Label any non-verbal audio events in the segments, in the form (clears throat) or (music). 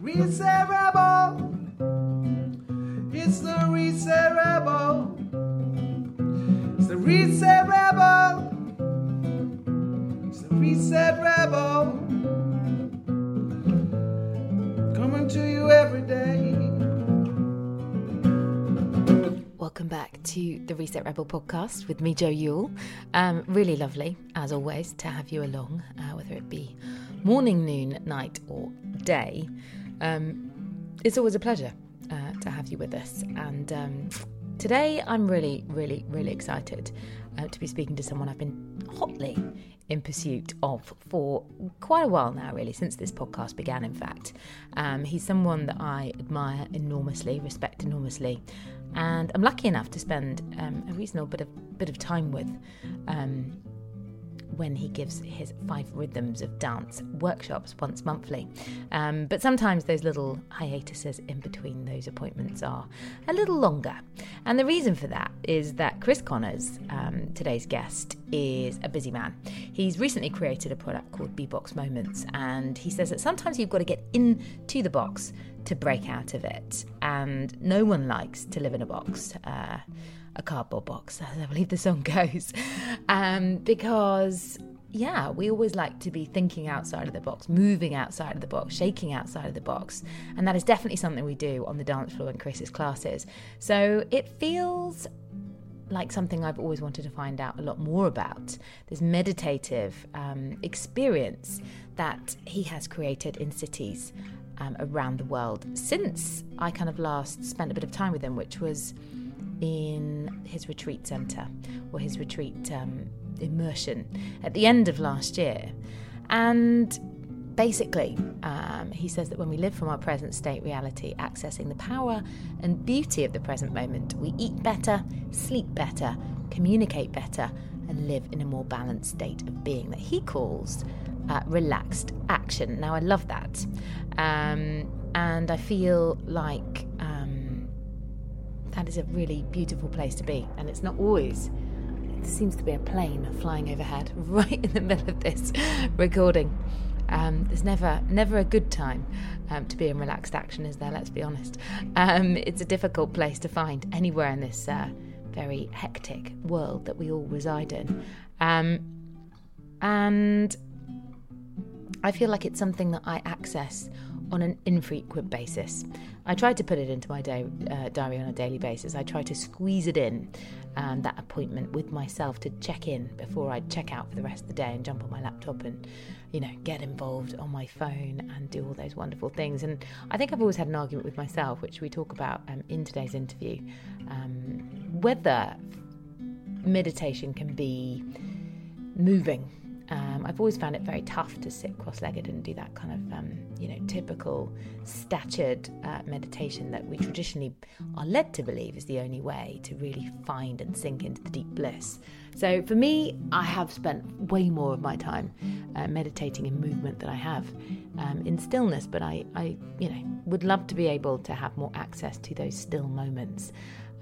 Reset Rebel. It's the Reset Rebel. It's the Reset Rebel. It's the Reset Rebel. Coming to you every day. Welcome back to the Reset Rebel podcast with me, Jo Youle. Um, really lovely, as always, to have you along, uh, whether it be morning, noon, night, or day. Um, it's always a pleasure uh, to have you with us. And um, today I'm really, really, really excited uh, to be speaking to someone I've been hotly in pursuit of for quite a while now, really, since this podcast began, in fact. Um, he's someone that I admire enormously, respect enormously, and I'm lucky enough to spend um, a reasonable bit of, bit of time with. Um, when he gives his five rhythms of dance workshops once monthly. Um, but sometimes those little hiatuses in between those appointments are a little longer. And the reason for that is that Chris Connors, um, today's guest, is a busy man. He's recently created a product called BeBox Moments, and he says that sometimes you've got to get into the box to break out of it. And no one likes to live in a box. Uh, a cardboard box, (laughs) as I believe the song goes. Um, because, yeah, we always like to be thinking outside of the box, moving outside of the box, shaking outside of the box. And that is definitely something we do on the dance floor in Chris's classes. So it feels like something I've always wanted to find out a lot more about. This meditative um, experience that he has created in cities um, around the world since I kind of last spent a bit of time with him, which was in his retreat centre or his retreat um, immersion at the end of last year. And basically, um, he says that when we live from our present state reality, accessing the power and beauty of the present moment, we eat better, sleep better, communicate better, and live in a more balanced state of being that he calls uh, relaxed action. Now, I love that. Um, and I feel like that is a really beautiful place to be. And it's not always, there seems to be a plane flying overhead (laughs) right in the middle of this recording. Um, there's never never a good time um, to be in relaxed action, is there? Let's be honest. Um, it's a difficult place to find anywhere in this uh, very hectic world that we all reside in. Um, and I feel like it's something that I access on an infrequent basis. I try to put it into my day, uh, diary on a daily basis. I try to squeeze it in, um, that appointment with myself to check in before I check out for the rest of the day and jump on my laptop and, you know, get involved on my phone and do all those wonderful things. And I think I've always had an argument with myself, which we talk about um, in today's interview, um, whether meditation can be moving um, I've always found it very tough to sit cross-legged and do that kind of, um, you know, typical statured uh, meditation that we traditionally are led to believe is the only way to really find and sink into the deep bliss. So for me, I have spent way more of my time uh, meditating in movement than I have um, in stillness. But I, I, you know, would love to be able to have more access to those still moments.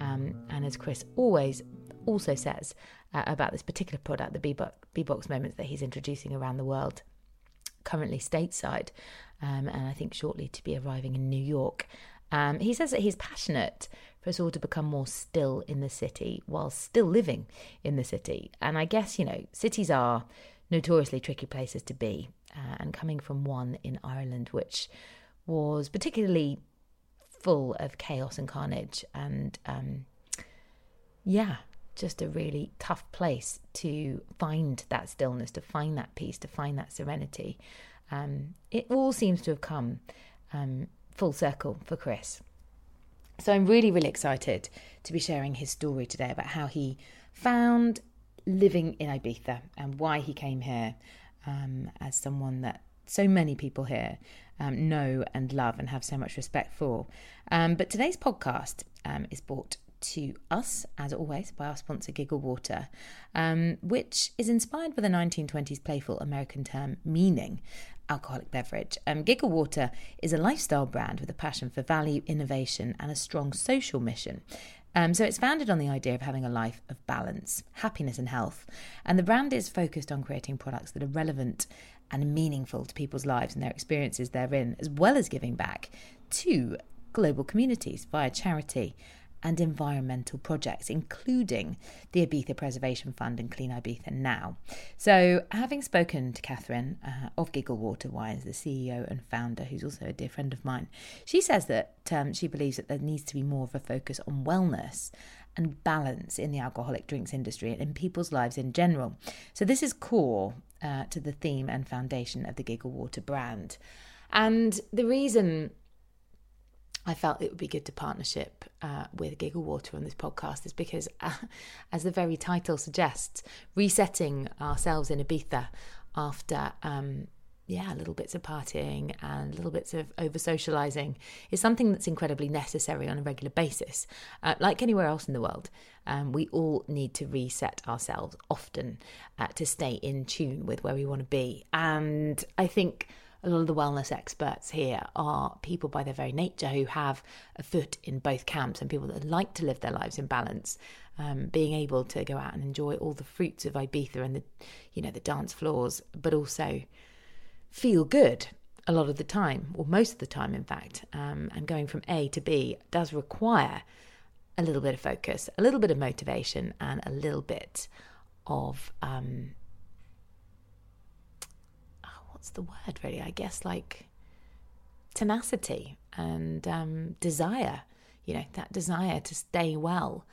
Um, and as Chris always also says uh, about this particular product, the BeBox moments that he's introducing around the world, currently stateside, um, and I think shortly to be arriving in New York. Um, he says that he's passionate for us all to become more still in the city while still living in the city. And I guess, you know, cities are notoriously tricky places to be. Uh, and coming from one in Ireland, which was particularly full of chaos and carnage and um, yeah just a really tough place to find that stillness, to find that peace, to find that serenity. Um, it all seems to have come um, full circle for Chris. So I'm really, really excited to be sharing his story today about how he found living in Ibiza and why he came here um, as someone that so many people here um, know and love and have so much respect for. Um, but today's podcast um, is brought to us, as always, by our sponsor Giggle Water, um, which is inspired by the 1920s playful American term meaning alcoholic beverage. Um, Giggle Water is a lifestyle brand with a passion for value, innovation, and a strong social mission. Um, so it's founded on the idea of having a life of balance, happiness, and health. And the brand is focused on creating products that are relevant and meaningful to people's lives and their experiences therein, as well as giving back to global communities via charity and environmental projects, including the Ibiza Preservation Fund and Clean Ibiza Now. So, having spoken to Catherine uh, of Giggle Water Wines, the CEO and founder, who's also a dear friend of mine, she says that um, she believes that there needs to be more of a focus on wellness and balance in the alcoholic drinks industry and in people's lives in general. So, this is core uh, to the theme and foundation of the Giggle Water brand. And the reason I felt it would be good to partnership uh, with Giggle Water on this podcast is because, uh, (laughs) as the very title suggests, resetting ourselves in Ibiza after, um, yeah, little bits of partying and little bits of over socializing is something that's incredibly necessary on a regular basis. Uh, like anywhere else in the world, um, we all need to reset ourselves often uh, to stay in tune with where we want to be. And I think a lot of the wellness experts here are people by their very nature who have a foot in both camps and people that like to live their lives in balance. Um, being able to go out and enjoy all the fruits of Ibiza and the, you know, the dance floors, but also feel good a lot of the time, or most of the time, in fact. Um, and going from A to B does require a little bit of focus, a little bit of motivation, and a little bit of um, what's the word really? I guess like tenacity and um, desire. You know, that desire to stay well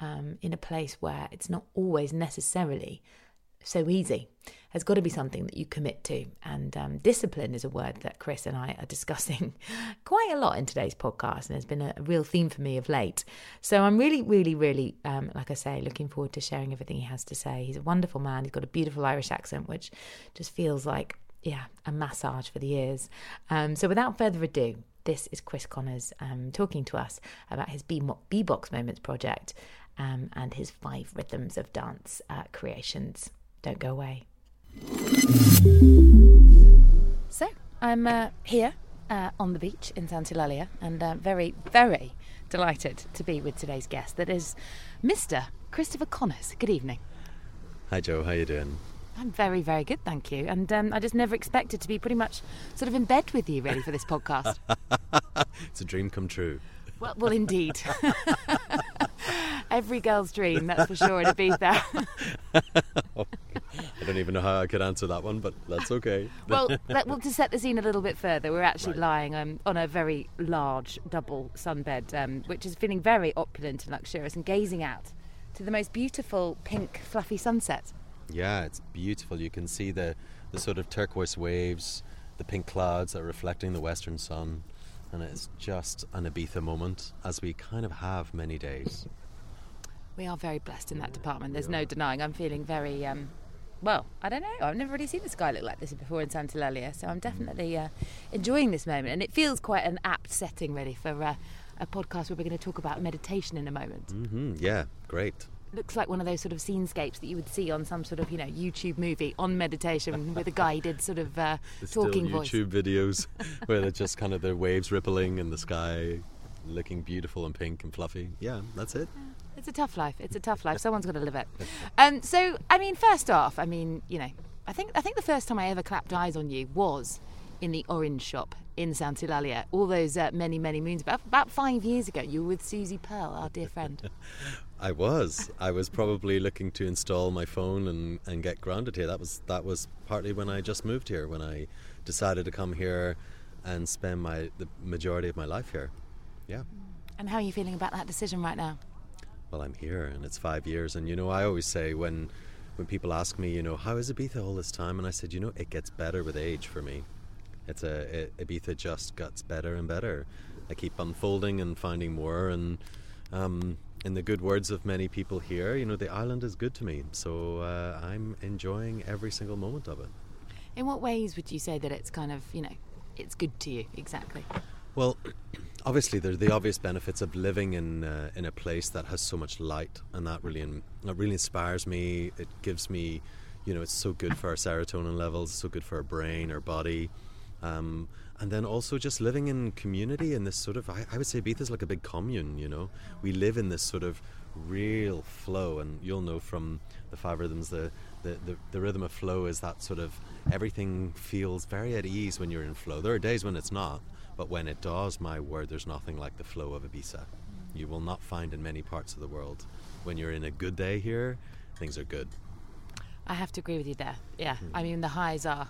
um, in a place where it's not always necessarily so easy has got to be something that you commit to. And um, discipline is a word that Chris and I are discussing (laughs) quite a lot in today's podcast, and has been a, real theme for me of late. So I'm really, really, really, um, like I say, looking forward to sharing everything he has to say. He's a wonderful man. He's got a beautiful Irish accent, which just feels like yeah, a massage for the ears. Um, so without further ado, this is Chris Connors um, talking to us about his BeBox Moments project um, and his five rhythms of dance uh, creations. Don't go away. So I'm uh, here uh, on the beach in Sant'Eulalia and uh, very, very delighted to be with today's guest. That is Mr. Christopher Connors. Good evening. Hi, Jo. How are you doing? I'm very, very good, thank you. And um, I just never expected to be pretty much sort of in bed with you, ready for this podcast. (laughs) it's a dream come true. Well, well, indeed. (laughs) Every girl's dream, that's for sure, in Ibiza. (laughs) I don't even know how I could answer that one, but that's okay. well, well, to set the scene a little bit further, we're actually right. lying um, on a very large double sunbed, um, which is feeling very opulent and luxurious, and gazing out to the most beautiful pink, fluffy sunset. Yeah, it's beautiful. You can see the, the sort of turquoise waves, the pink clouds that are reflecting the western sun, and it's just an Ibiza moment, as we kind of have many days. We are very blessed in that department. There's no denying. I'm feeling very, um, well, I don't know. I've never really seen the sky look like this before in Sant'Eulalia, so I'm definitely uh, enjoying this moment. And it feels quite an apt setting, really, for uh, a podcast where we're going to talk about meditation in a moment. Mm-hmm. Yeah, great looks like one of those sort of scenescapes that you would see on some sort of you know YouTube movie on meditation with a guided sort of uh, talking YouTube voice. YouTube videos (laughs) where they're just kind of the waves rippling in the sky, looking beautiful and pink and fluffy. Yeah, that's it. It's a tough life. It's a tough life. (laughs) Someone's got to live it. Um, so I mean, first off, I mean, you know, I think I think the first time I ever clapped eyes on you was in the orange shop in Sant'Eulalia all those uh, many, many moons about, about five years ago. You were with Susie Pearl, our dear friend. (laughs) I was. I was probably looking to install my phone and, and get grounded here. That was that was partly when I just moved here, when I decided to come here and spend my the majority of my life here. Yeah. And how are you feeling about that decision right now? Well, I'm here and it's five years, and you know I always say when when people ask me, you know, how is Ibiza all this time, and I said, you know, it gets better with age for me. It's a it, Ibiza just gets better and better. I keep unfolding and finding more, and um, in the good words of many people here, you know, the island is good to me. So uh, I'm enjoying every single moment of it. In what ways would you say that it's kind of, you know, it's good to you exactly? Well, (clears throat) obviously, there are the obvious benefits of living in uh, in a place that has so much light, and that really in, that really inspires me. It gives me, you know, it's so good for our serotonin levels, so good for our brain, our body. Um, and then also just living in community in this sort of, I, I would say Ibiza is like a big commune, you know. We live in this sort of real flow, and you'll know from the five rhythms, the, the, the, the rhythm of flow is that sort of everything feels very at ease when you're in flow. There are days when it's not, but when it does, my word, there's nothing like the flow of Ibiza. You will not find in many parts of the world. When you're in a good day here, things are good. I have to agree with you there. Yeah, I mean the highs are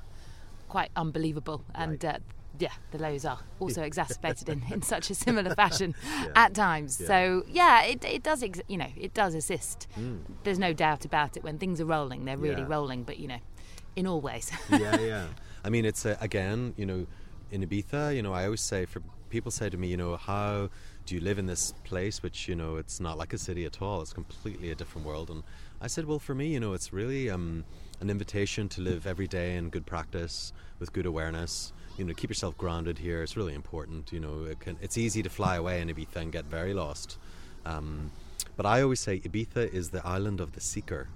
quite unbelievable, and Right. uh, yeah, the lows are also exacerbated in, in such a (laughs) similar fashion at times. Yeah. So yeah, it, it does ex- you know it does assist. Mm. There's no doubt about it. When things are rolling, they're really Yeah. rolling. But you know, in all ways. (laughs) yeah, yeah. I mean, it's uh, again, you know, in Ibiza, you know, I always say for people say to me, you know, how do you live in this place which you know it's not like a city at all? It's completely a different world. And I said, well, for me, you know, it's really um, an invitation to live every day in good practice with good awareness. You know, keep yourself grounded here. It's really important. You know, it can, it's easy to fly away in Ibiza and get very lost. Um, but I always say Ibiza is the island of the seeker.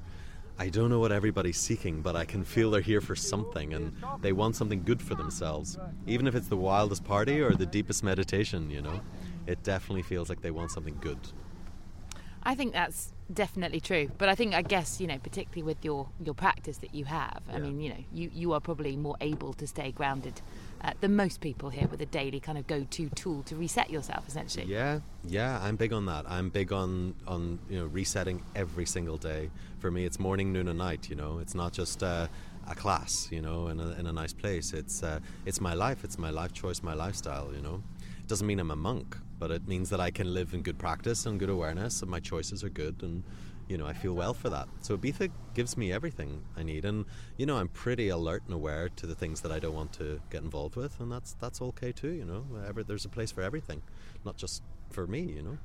I don't know what everybody's seeking, but I can feel they're here for something and they want something good for themselves. Even if it's the wildest party or the deepest meditation, you know, it definitely feels like they want something good. I think that's definitely true. But I think, I guess, you know, particularly with your, your practice that you have, I Yeah. mean, you know, you, you are probably more able to stay grounded uh, than most people here with a daily kind of go to tool to reset yourself, essentially. Yeah, yeah, I'm big on that. I'm big on on you know resetting every single day. For me, it's morning, noon, and night. You know, it's not just uh, a class. You know, in a, in a nice place. It's uh, it's my life. It's my life choice, my lifestyle. You know, it doesn't mean I'm a monk, but it means that I can live in good practice and good awareness, and my choices are good, and you know I feel well for that. So Ibiza gives me everything I need, and you know I'm pretty alert and aware to the things that I don't want to get involved with, and that's that's okay too. You know, there's a place for everything, not just for me. You know.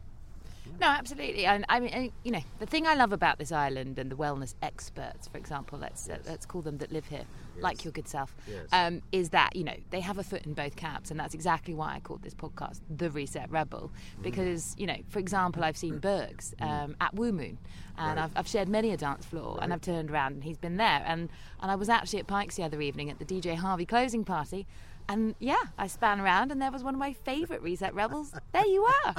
No, absolutely. And I mean, uh, you know, the thing I love about this island and the wellness experts, for example, let's uh, let's call them that live here, like your good self, Yes. um, is that you know they have a foot in both camps, and that's exactly why I called this podcast "The Reset Rebel," Mm-hmm. because you know, for example, I've seen Bergs um, at WooMoon, and Right. I've, I've shared many a dance floor, and I've turned around and he's been there, and and I was actually at Pikes the other evening at the DJ Harvey closing party. And yeah, I span around and there was one of my favourite Reset Rebels. There you are.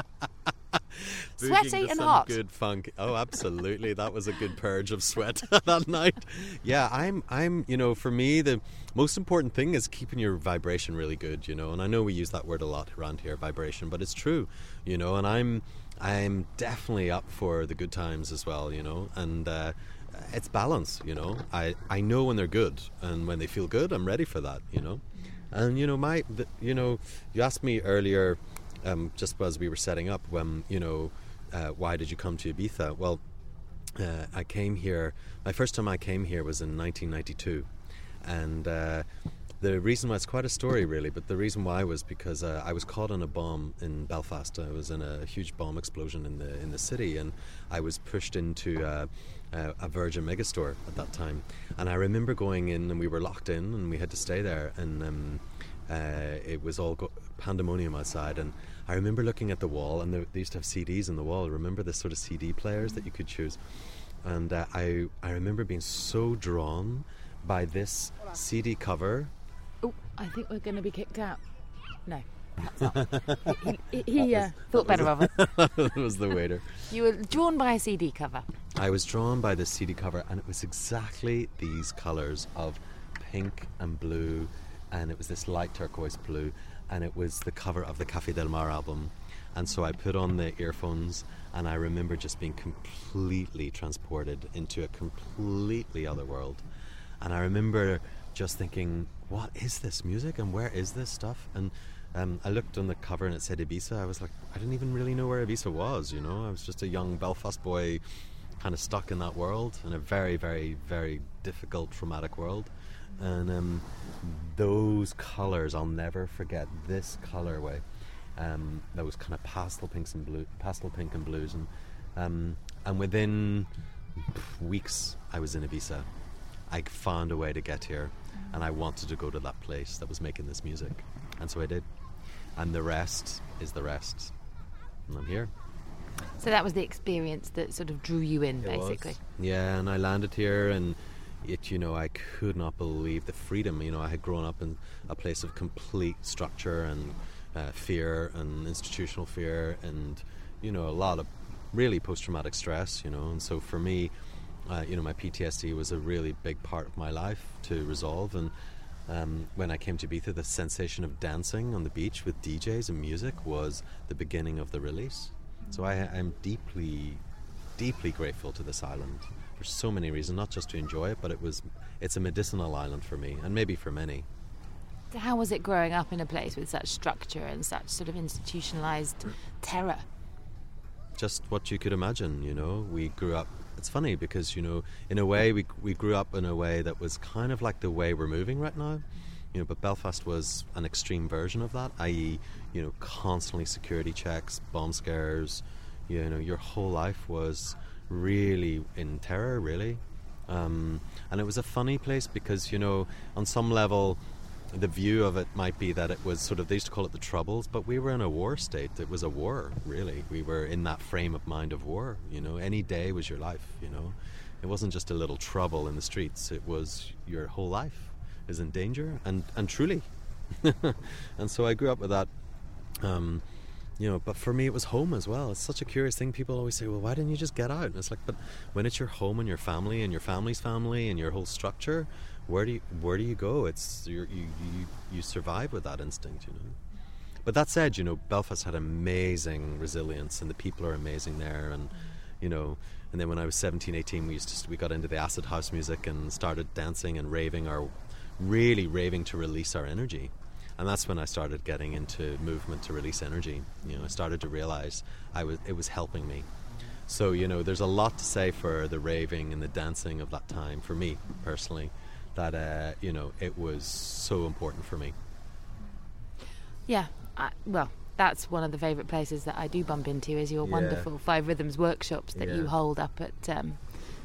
(laughs) (laughs) Sweaty and some hot. Good funk. Oh, absolutely. that was a good purge of sweat (laughs) that night. Yeah, I'm. I'm. You know, for me, the most important thing is keeping your vibration really good. You know, and I know we use that word a lot around here, vibration, but it's true. You know, and I'm. I'm definitely up for the good times as well. You know, and. Uh, it's balance, you know. I, I know when they're good, and when they feel good, I'm ready for that, you know. And you know, my, the, you know, you asked me earlier, um, just as we were setting up, when you know, uh, why did you come to Ibiza? Well, uh, I came here. My first time I came here was in 1992, and uh, the reason why it's quite a story, really. But the reason why was because uh, I was caught on a bomb in Belfast. I was in a huge bomb explosion in the in the city, and I was pushed into. Uh, uh, a Virgin megastore at that time, and I remember going in, and we were locked in, and we had to stay there, and um, uh, it was all go- pandemonium outside. And I remember looking at the wall, and they used to have CDs on the wall. Remember the sort of CD players that you could choose, and uh, I I remember being so drawn by this CD cover. Oh, I think we're going to be kicked out. No. (laughs) he he, he uh, thought better of it. (laughs) that was the waiter. You were drawn by a CD cover. I was drawn by this CD cover, and it was exactly these colours of pink and blue, and it was this light turquoise blue, and it was the cover of the Cafe Del Mar album. And so I put on the earphones, and I remember just being completely transported into a completely other world. And I remember just thinking, what is this music, and where is this stuff? And um, I looked on the cover and it said Ibiza. I was like, I didn't even really know where Ibiza was, you know? I was just a young Belfast boy kind of stuck in that world, in a very, very, very difficult, traumatic world. And um, those colours, I'll never forget this colourway. Um, those kind of pastel pinks and blue, pastel pink and blues, and um, and within weeks, I was in Ibiza. I found a way to get here, and I wanted to go to that place that was making this music, and so I did. And the rest is the rest, and I'm here. So that was the experience that sort of drew you in, It was. basically. Yeah, and I landed here, and it, you know, I could not believe the freedom. You know, I had grown up in a place of complete structure and uh, fear and institutional fear, and you know, a lot of really post-traumatic stress. You know, and so for me, uh, you know, my PTSD was a really big part of my life to resolve. And um, when I came to Ibiza, the sensation of dancing on the beach with DJs and music was the beginning of the release. So I, I'm deeply, deeply grateful to this island. There's so many reasons, not just to enjoy it, but it was it's a medicinal island for me, and maybe for many. How was it growing up in a place with such structure and such sort of institutionalized terror? Just what you could imagine, you know. We grew up. It's funny because you know, in a way, we we grew up in a way that was kind of like the way we're moving right now. You know, but Belfast was an extreme version of that, i.e., you know, constantly security checks, bomb scares. You know, your whole life was really in terror, really. Um, and it was a funny place because, you know, on some level, the view of it might be that it was sort of, they used to call it the Troubles, but we were in a war state. It was a war, really. We were in that frame of mind of war, you know. Any day was your life, you know. It wasn't just a little trouble in the streets, it was your whole life is in danger, and, and truly. (laughs) and so I grew up with that. Um, you know, but for me it was home as well. It's such a curious thing. People always say, "Well, why didn't you just get out?" And it's like, but when it's your home and your family and your family's family and your whole structure, where do you where do you go? It's you you you survive with that instinct, you know. But that said, you know, Belfast had amazing resilience, and the people are amazing there, and you know. And then when I was 17, 18, we used to we got into the acid house music and started dancing and raving our really raving to release our energy and that's when I started getting into movement to release energy. You know, I started to realize I was it was helping me. So you know, there's a lot to say for the raving and the dancing of that time for me personally. That uh, you know, it was so important for me. Yeah, I, well, that's one of the favourite places that I do bump into is your Yeah. wonderful Five Rhythms workshops that you hold up at um,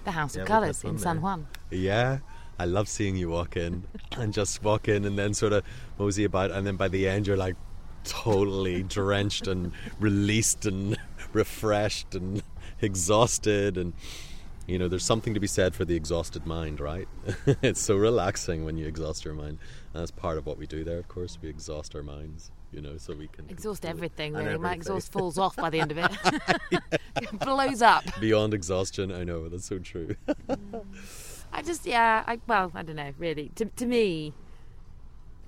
the House Yeah, of Colours in San. Juan. Yeah, I love seeing you walk in (laughs) and just walk in and then sort of mosey about, and then by the end you're like totally drenched and released and (laughs) refreshed and exhausted and. You know, there's something to be said for the exhausted mind, right? (laughs) it's so relaxing when you exhaust your mind. And that's part of what we do there, of course. We exhaust our minds, you know, so we can Exhaust everything, really. My exhaust falls off by the end of it. it blows up. Beyond exhaustion, I know, that's so true. Mm. I just, yeah, I, well, I don't know, really. To, to me,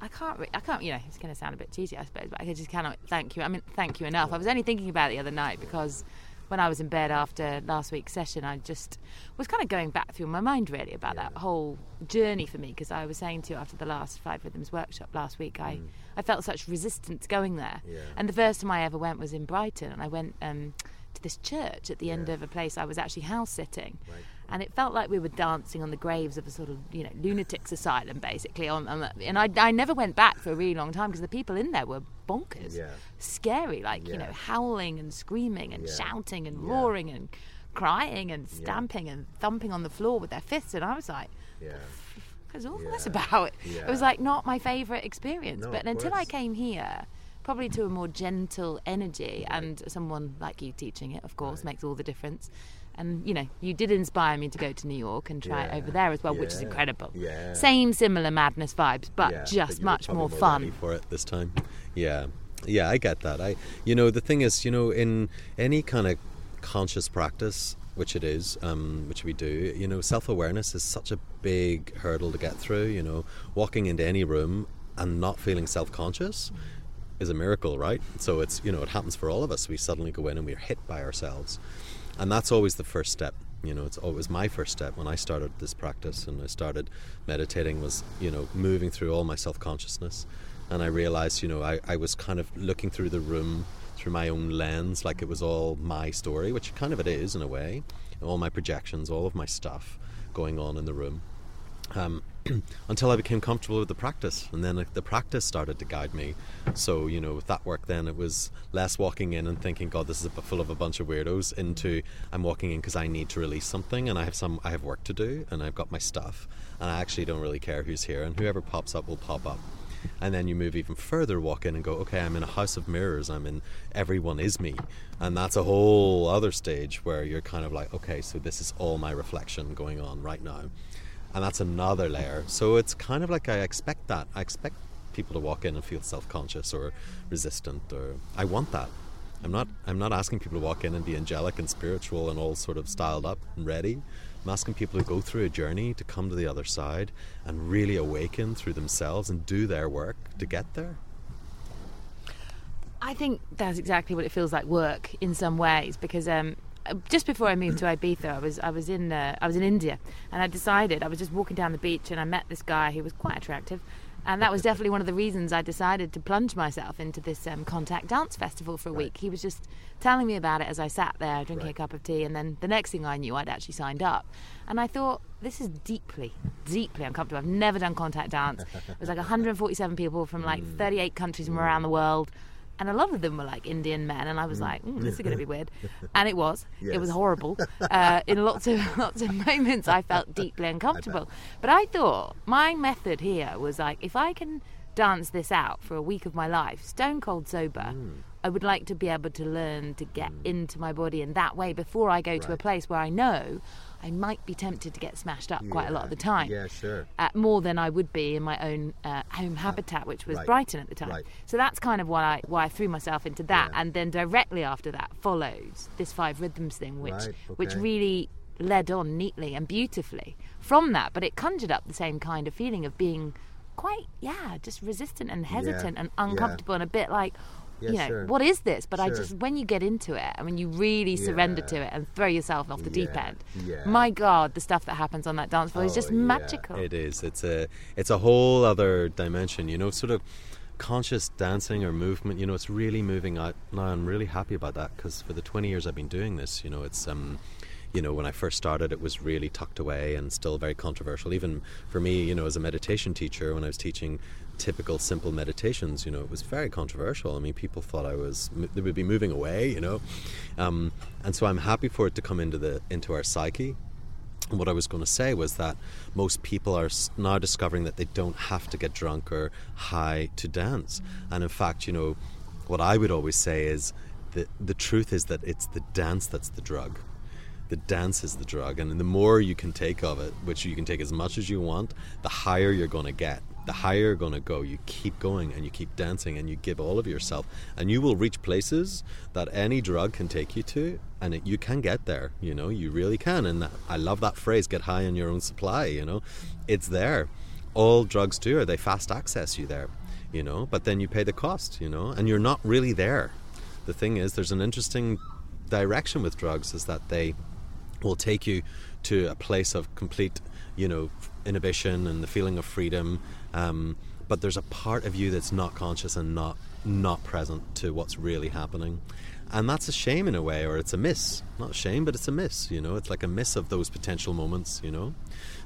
I can't, re- I can't, you know, it's going to sound a bit cheesy, I suppose, but I just cannot thank you. I mean, thank you enough. I was only thinking about it the other night because when I was in bed after last week's session, I just was kind of going back through my mind really about that whole journey for me because I was saying to you after the last Five Rhythms workshop last week, I, I felt such resistance going there. Yeah. And the first time I ever went was in Brighton, and I went um, to this church at the end of a place I was actually house sitting, Right. And it felt like we were dancing on the graves of a sort of you know lunatics asylum, basically. On, on the, and I, I never went back for a really long time because the people in there were bonkers, Yeah. scary, like you know howling and screaming and Yeah. shouting and Yeah. roaring and crying and stamping and thumping on the floor with their fists, and I was like. yeah. Because all Yeah. that's about. It was like not my favourite experience. No, but until I came here, probably to a more gentle energy, and someone like you teaching it, of course, makes all the difference. And you know, you did inspire me to go to New York and try it over there as well, which is incredible. Yeah. Same similar madness vibes, but Yeah, just were much more ready fun. for it this time. Yeah, yeah, I get that. I, you know, the thing is, you know, in any kind of conscious practice, which it is, um, which we do, you know, self awareness is such a big hurdle to get through. You know, walking into any room and not feeling self conscious is a miracle, right? So it's you know it happens for all of us. We suddenly go in and we're hit by ourselves, and that's always the first step. You know, it's always my first step when I started this practice and I started meditating was you know moving through all my self consciousness, and I realized you know I, I was kind of looking through the room through my own lens like it was all my story, which kind of it is in a way, all my projections, all of my stuff going on in the room um, (clears throat) until I became comfortable with the practice, and then the practice started to guide me. So you know, with that work, then it was less walking in and thinking, "God, this is full of a bunch of weirdos." Into I'm walking in because I need to release something, and I have some, I have work to do, and I've got my stuff, and I actually don't really care who's here, and whoever pops up will pop up. And then you move even further, walk in and go, okay, I'm in a house of mirrors. I'm in everyone is me. And that's a whole other stage where you're kind of like, okay, so this is all my reflection going on right now and that's another layer. So it's kind of like I expect that. I expect people to walk in and feel self-conscious or resistant, or I want that. I'm not. I'm not asking people to walk in and be angelic and spiritual and all sort of styled up and ready. I'm asking people to go through a journey to come to the other side and really awaken through themselves and do their work to get there. I think that's exactly what it feels like work in some ways because um, just before I moved to Ibiza, I was I was in uh, I was in India, and I decided I was just walking down the beach, and I met this guy who was quite attractive, and that was definitely one of the reasons I decided to plunge myself into this um, contact dance festival for a week. He was just telling me about it as I sat there drinking Right. a cup of tea, and then the next thing I knew, I'd actually signed up, and I thought this is deeply, deeply uncomfortable. I've never done contact dance. It was like 147 people from like Mm. 38 countries from around the world. And a lot of them were like Indian men, and I was like, mm, "This is going to be (laughs) weird," and it was. It was horrible. Uh, in lots of (laughs) lots of moments, I felt deeply (laughs) uncomfortable. But I thought my method here was like, if I can dance this out for a week of my life, stone cold sober, I would like to be able to learn to get into my body in that way before I go to a place where I know I might be tempted to get smashed up quite a lot of the time. Yeah, sure. Uh, more than I would be in my own uh, home habitat, which was Right. Brighton at the time. Right. So that's kind of why I, why I threw myself into that, Yeah. and then directly after that followed this five rhythms thing, which Right, which really led on neatly and beautifully from that. But it conjured up the same kind of feeling of being quite, yeah, just resistant and hesitant and yeah. uncomfortable and a bit like. Yeah, you know sure. what is this? But I just when you get into it and when you really surrender Yeah. to it and throw yourself off the deep end, yeah. my God, the stuff that happens on that dance floor is just Oh, yeah. magical. It is. It's a it's a whole other dimension. You know, sort of conscious dancing or movement. You know, it's really moving out. Now I'm really happy about that because for the 20 years I've been doing this, you know, it's um, you know, when I first started, it was really tucked away and still very controversial. Even for me, you know, as a meditation teacher, when I was teaching typical simple meditations, you know, it was very controversial. I mean, people thought I was they would be moving away, you know, um, and so I'm happy for it to come into the into our psyche. And what I was going to say was that most people are now discovering that they don't have to get drunk or high to dance. And in fact, you know, what I would always say is that the truth is that it's the dance that's the drug. The dance is the drug. And the more you can take of it, which you can take as much as you want, the higher you're going to get. The higher you're going to go. You keep going and you keep dancing and you give all of yourself. And you will reach places that any drug can take you to. And it, you can get there, you know, you really can. And that, I love that phrase get high on your own supply, you know. It's there. All drugs do, or they fast access you there, you know, but then you pay the cost, you know, and you're not really there. The thing is, there's an interesting direction with drugs is that they will take you to a place of complete, you know, inhibition and the feeling of freedom. Um, but there's a part of you that's not conscious and not not present to what's really happening, and that's a shame in a way, or it's a miss. Not a shame, but it's a miss. You know, it's like a miss of those potential moments. You know,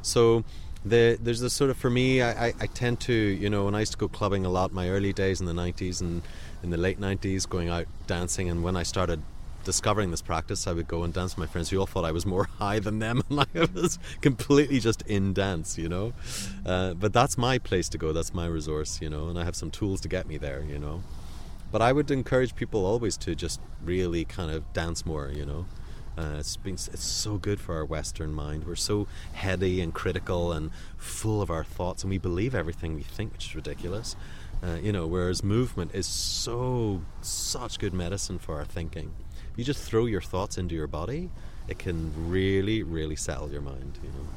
so. The, there's this sort of for me I, I, I tend to you know when I used to go clubbing a lot in my early days in the 90s and in the late 90s going out dancing and when I started discovering this practice, I would go and dance with my friends who all thought I was more (laughs) high than them, (laughs) and I was completely just in dance, you know. Uh, but that's my place to go. That's my resource, you know, and I have some tools to get me there, you know. But I would encourage people always to just really kind of dance more, you know. Uh, it's been it's so good for our Western mind. We're so heady and critical and full of our thoughts, and we believe everything we think, which is ridiculous. Uh, you know, whereas movement is so such good medicine for our thinking. You just throw your thoughts into your body, it can really, really settle your mind. You know.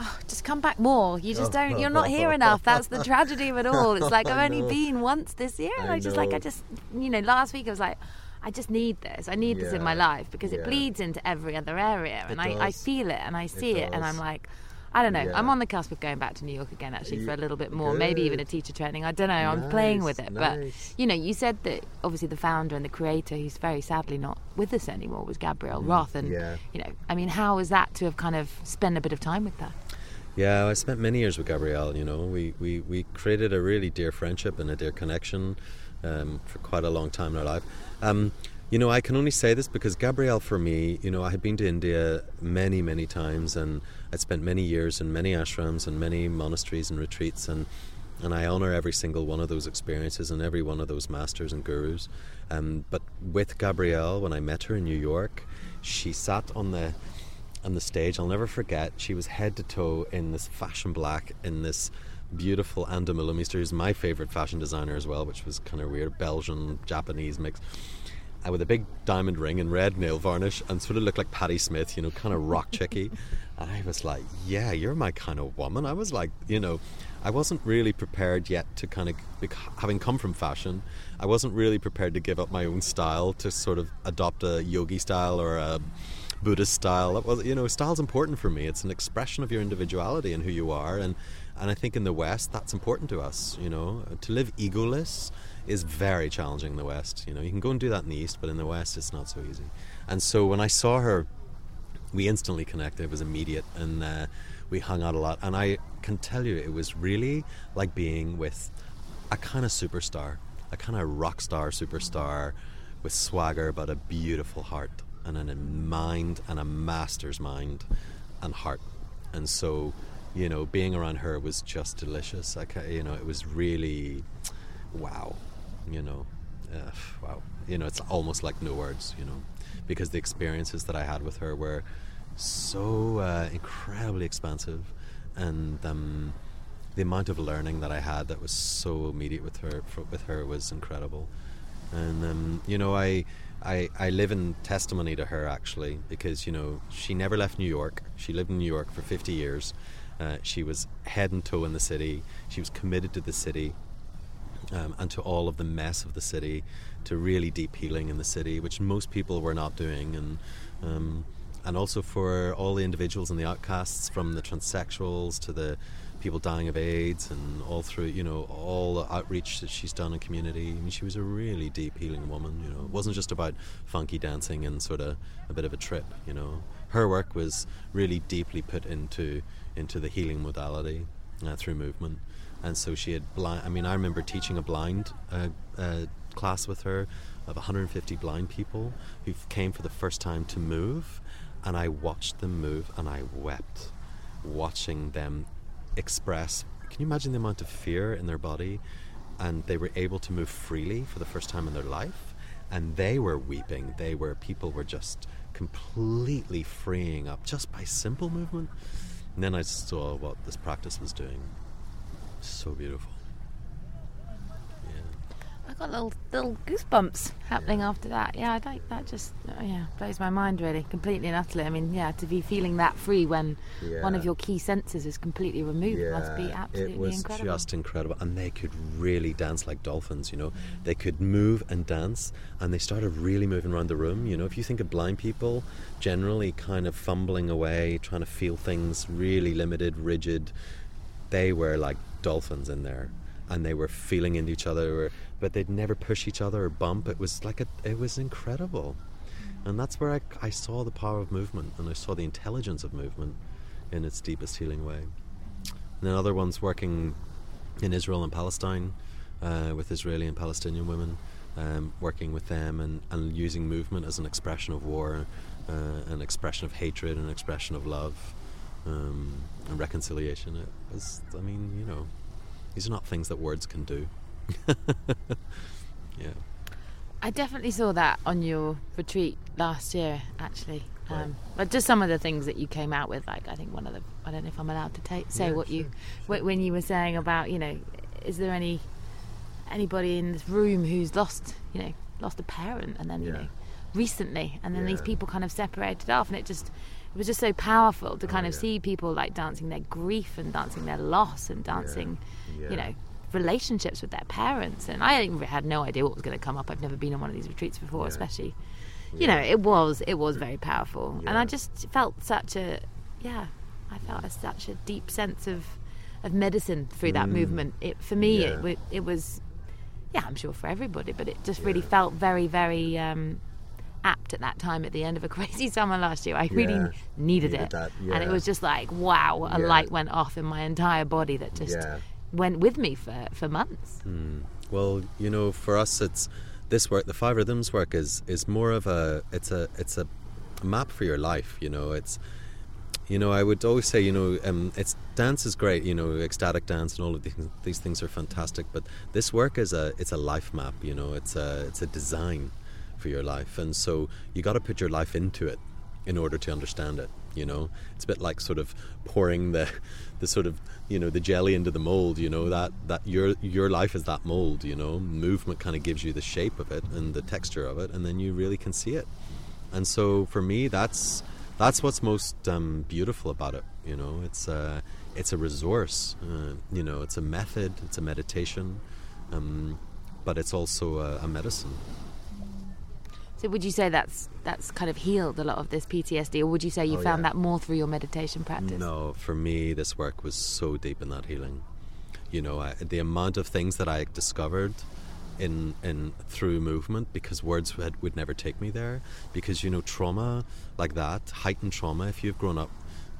Oh, just come back more. You just oh. don't. You're not here enough. That's the (laughs) tragedy of it all. It's like I've only been once this year, and I I, just like I just you know last week I was like. I just need this. I need this in my life because yeah. it bleeds into every other area, and I, I feel it and I see it, and. I'm like, I don't know. Yeah. I'm on the cusp of going back to New York again, actually, for a little bit more, maybe even a teacher training. I don't know. I'm playing with it, nice. but you know, you said that obviously the founder and the creator, who's very sadly not with us anymore, was Gabrielle Roth, and Mm, yeah. you know, I mean, how was that to have kind of spent a bit of time with her? Yeah, I spent many years with Gabrielle. You know, we, we, we created a really dear friendship and a dear connection um, for quite a long time in our life. Um, you know, I can only say this because Gabrielle, for me, you know, I had been to India many, many times, and I'd spent many years in many ashrams and many monasteries and retreats, and and I honor every single one of those experiences and every one of those masters and gurus. Um, but with Gabrielle, when I met her in New York, she sat on the on the stage. I'll never forget. She was head to toe in this fashion black, in this beautiful Anne de who's my favorite fashion designer as well, which was kind of weird, Belgian Japanese mix. Uh, with a big diamond ring and red nail varnish, and sort of looked like Patti Smith, you know, kind of rock chicky. I was like, "Yeah, you're my kind of woman." I was like, you know, I wasn't really prepared yet to kind of, having come from fashion, I wasn't really prepared to give up my own style to sort of adopt a yogi style or a Buddhist style. That was, you know, style's important for me. It's an expression of your individuality and who you are, and and I think in the West that's important to us. You know, to live egoless is very challenging in the West. You know, you can go and do that in the East, but in the West it's not so easy. And so when I saw her, we instantly connected. It was immediate, and uh, we hung out a lot. And I can tell you, it was really like being with a kind of superstar, a kind of rock star superstar with swagger, but a beautiful heart and a mind and a master's mind and heart. And so, you know, being around her was just delicious. I, you know, it was really wow. You know, uh, wow. You know, it's almost like no words. You know, because the experiences that I had with her were so uh, incredibly expansive, and um, the amount of learning that I had that was so immediate with her for, with her was incredible. And um, you know, I, I I live in testimony to her actually because you know she never left New York. She lived in New York for 50 years. Uh, she was head and toe in the city. She was committed to the city. Um, and to all of the mess of the city, to really deep healing in the city, which most people were not doing, and um, and also for all the individuals and the outcasts, from the transsexuals to the people dying of AIDS, and all through, you know, all the outreach that she's done in community. I mean, she was a really deep healing woman. You know, it wasn't just about funky dancing and sort of a bit of a trip. You know, her work was really deeply put into into the healing modality uh, through movement. And so she had blind. I mean, I remember teaching a blind uh, uh, class with her of 150 blind people who came for the first time to move and I watched them move and I wept watching them express. Can you imagine the amount of fear in their body? And they were able to move freely for the first time in their life. And they were weeping. They were, people were just completely freeing up just by simple movement. And then I saw what this practice was doing. So beautiful. Got little little goosebumps happening yeah. after that. Yeah, I think that just oh yeah blows my mind really completely and utterly. I mean, yeah, to be feeling that free when yeah. one of your key senses is completely removed yeah, must be absolutely it was incredible. just incredible, and they could really dance like dolphins. You know, they could move and dance, and they started really moving around the room. You know, if you think of blind people, generally kind of fumbling away, trying to feel things, really limited, rigid. They were like dolphins in there and they were feeling into each other, but they'd never push each other or bump. It was like a, it was incredible, and that's where I, I saw the power of movement, and I saw the intelligence of movement in its deepest healing way. And then other ones working in Israel and Palestine uh, with Israeli and Palestinian women, um, working with them and, and using movement as an expression of war, uh, an expression of hatred, an expression of love, um, and reconciliation. It was, I mean, you know, these are not things that words can do. (laughs) yeah. I definitely saw that on your retreat last year, actually. Right. Um, but just some of the things that you came out with, like I think one of the, I don't know if I'm allowed to take, say yeah, what sure, you, sure. when you were saying about, you know, is there any anybody in this room who's lost, you know, lost a parent, and then yeah. you know, recently, and then yeah. these people kind of separated off, and it just it was just so powerful to kind oh, of see people like dancing their grief and dancing their loss and dancing, yeah. Yeah. you know, relationships with their parents. And I had no idea what was going to come up. I've never been on one of these retreats before, especially. You know, it was it was very powerful, and I just felt such a yeah, I felt a, such a deep sense of of medicine through that mm. movement. It for me, it, it was yeah, I'm sure for everybody, but it just really felt very, very um, apt at that time at the end of a (laughs) crazy summer last year. I really needed, needed, it. Yeah. And it was just like, wow, a yeah. light went off in my entire body that just went with me for, for months. Mm. Well, you know, for us, it's this work, the Five Rhythms work is, is more of a, it's a, it's a map for your life, you know, it's, you know, I would always say, you know, um, it's dance is great, you know, ecstatic dance and all of these, these things are fantastic. But this work is a, it's a life map, you know, it's a, it's a design for your life. And so you got to put your life into it in order to understand it. You know, it's a bit like sort of pouring the, (laughs) the sort of you know the jelly into the mold. You know that that your your life is that mold. You know, movement kind of gives you the shape of it and the texture of it, and then you really can see it. And so for me, that's that's what's most um, beautiful about it. You know, it's a it's a resource. Uh, you know, it's a method. It's a meditation, um, but it's also a, a medicine. So would you say that's that's kind of healed a lot of this PTSD, or would you say you Oh, found yeah. that more through your meditation practice? No, for me, this work was so deep in that healing. You know, I, the amount of things that I discovered in in through movement because words would, would never take me there. Because you know, trauma like that, heightened trauma. If you've grown up,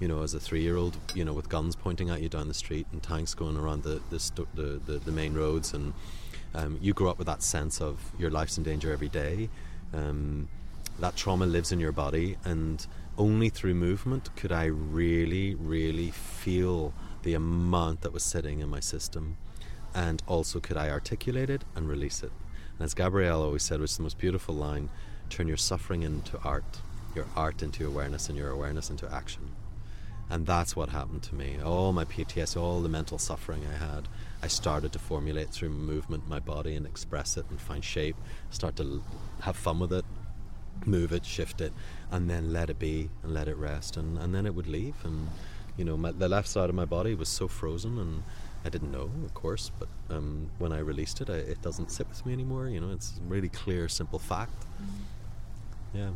you know, as a three-year-old, you know, with guns pointing at you down the street and tanks going around the the sto- the, the, the main roads, and um, you grow up with that sense of your life's in danger every day. Um, that trauma lives in your body, and only through movement could I really, really feel the amount that was sitting in my system, and also could I articulate it and release it. And as Gabrielle always said, which is the most beautiful line turn your suffering into art, your art into awareness, and your awareness into action. And that's what happened to me. All my PTS, all the mental suffering I had, I started to formulate through movement my body and express it and find shape, start to have fun with it, move it, shift it, and then let it be and let it rest. And, and then it would leave. And, you know, my, the left side of my body was so frozen and I didn't know, of course, but um, when I released it, I, it doesn't sit with me anymore. You know, it's a really clear, simple fact. Yeah.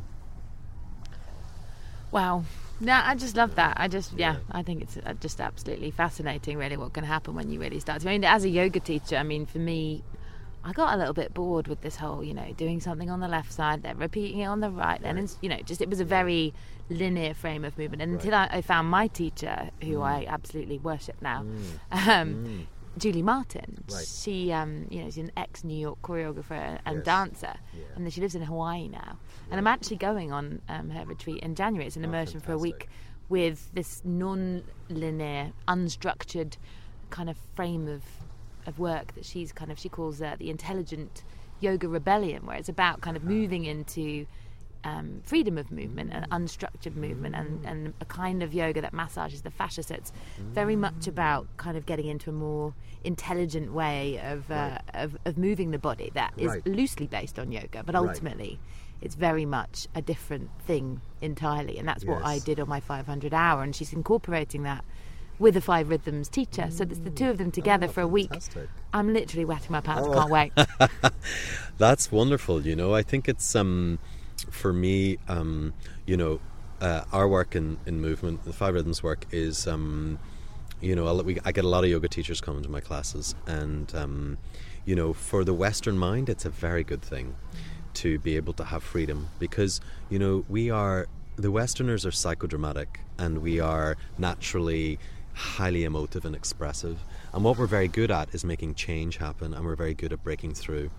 Wow. No, I just love that. I just, yeah, I think it's uh, just absolutely fascinating, really, what can happen when you really start. to- I mean, as a yoga teacher, I mean, for me, I got a little bit bored with this whole, you know, doing something on the left side, then repeating it on the right, then, it's, you know, just it was a very linear frame of movement. And until I, I found my teacher, who Mm. I absolutely worship now, um, Julie Martin. Right. She, um, you know, she's an ex New York choreographer and Yes. dancer, Yeah. and then she lives in Hawaii now. And I'm actually going on um, her retreat in January. It's an Oh, immersion for a week with this non-linear, unstructured kind of frame of of work that she's kind of she calls uh, the intelligent yoga rebellion, where it's about kind of moving into um, freedom of movement and unstructured movement and, and a kind of yoga that massages the fascia. So it's very much about kind of getting into a more intelligent way of, uh, Right. of, of moving the body that is Right. loosely based on yoga, but Right. ultimately it's very much a different thing entirely. And that's what I did on my 500 hour. And she's incorporating that with a five rhythms teacher. So it's the two of them together Oh, for a week. fantastic. I'm literally wetting my pants. Oh. I can't wait. (laughs) That's wonderful. You know, I think it's um, for me. Um, you know, uh, our work in, in movement, the Five Rhythms work is. Um, you know, we, I get a lot of yoga teachers coming to my classes, and um, you know, for the Western mind, it's a very good thing to be able to have freedom because you know we are the Westerners are psychodramatic, and we are naturally highly emotive and expressive. And what we're very good at is making change happen, and we're very good at breaking through,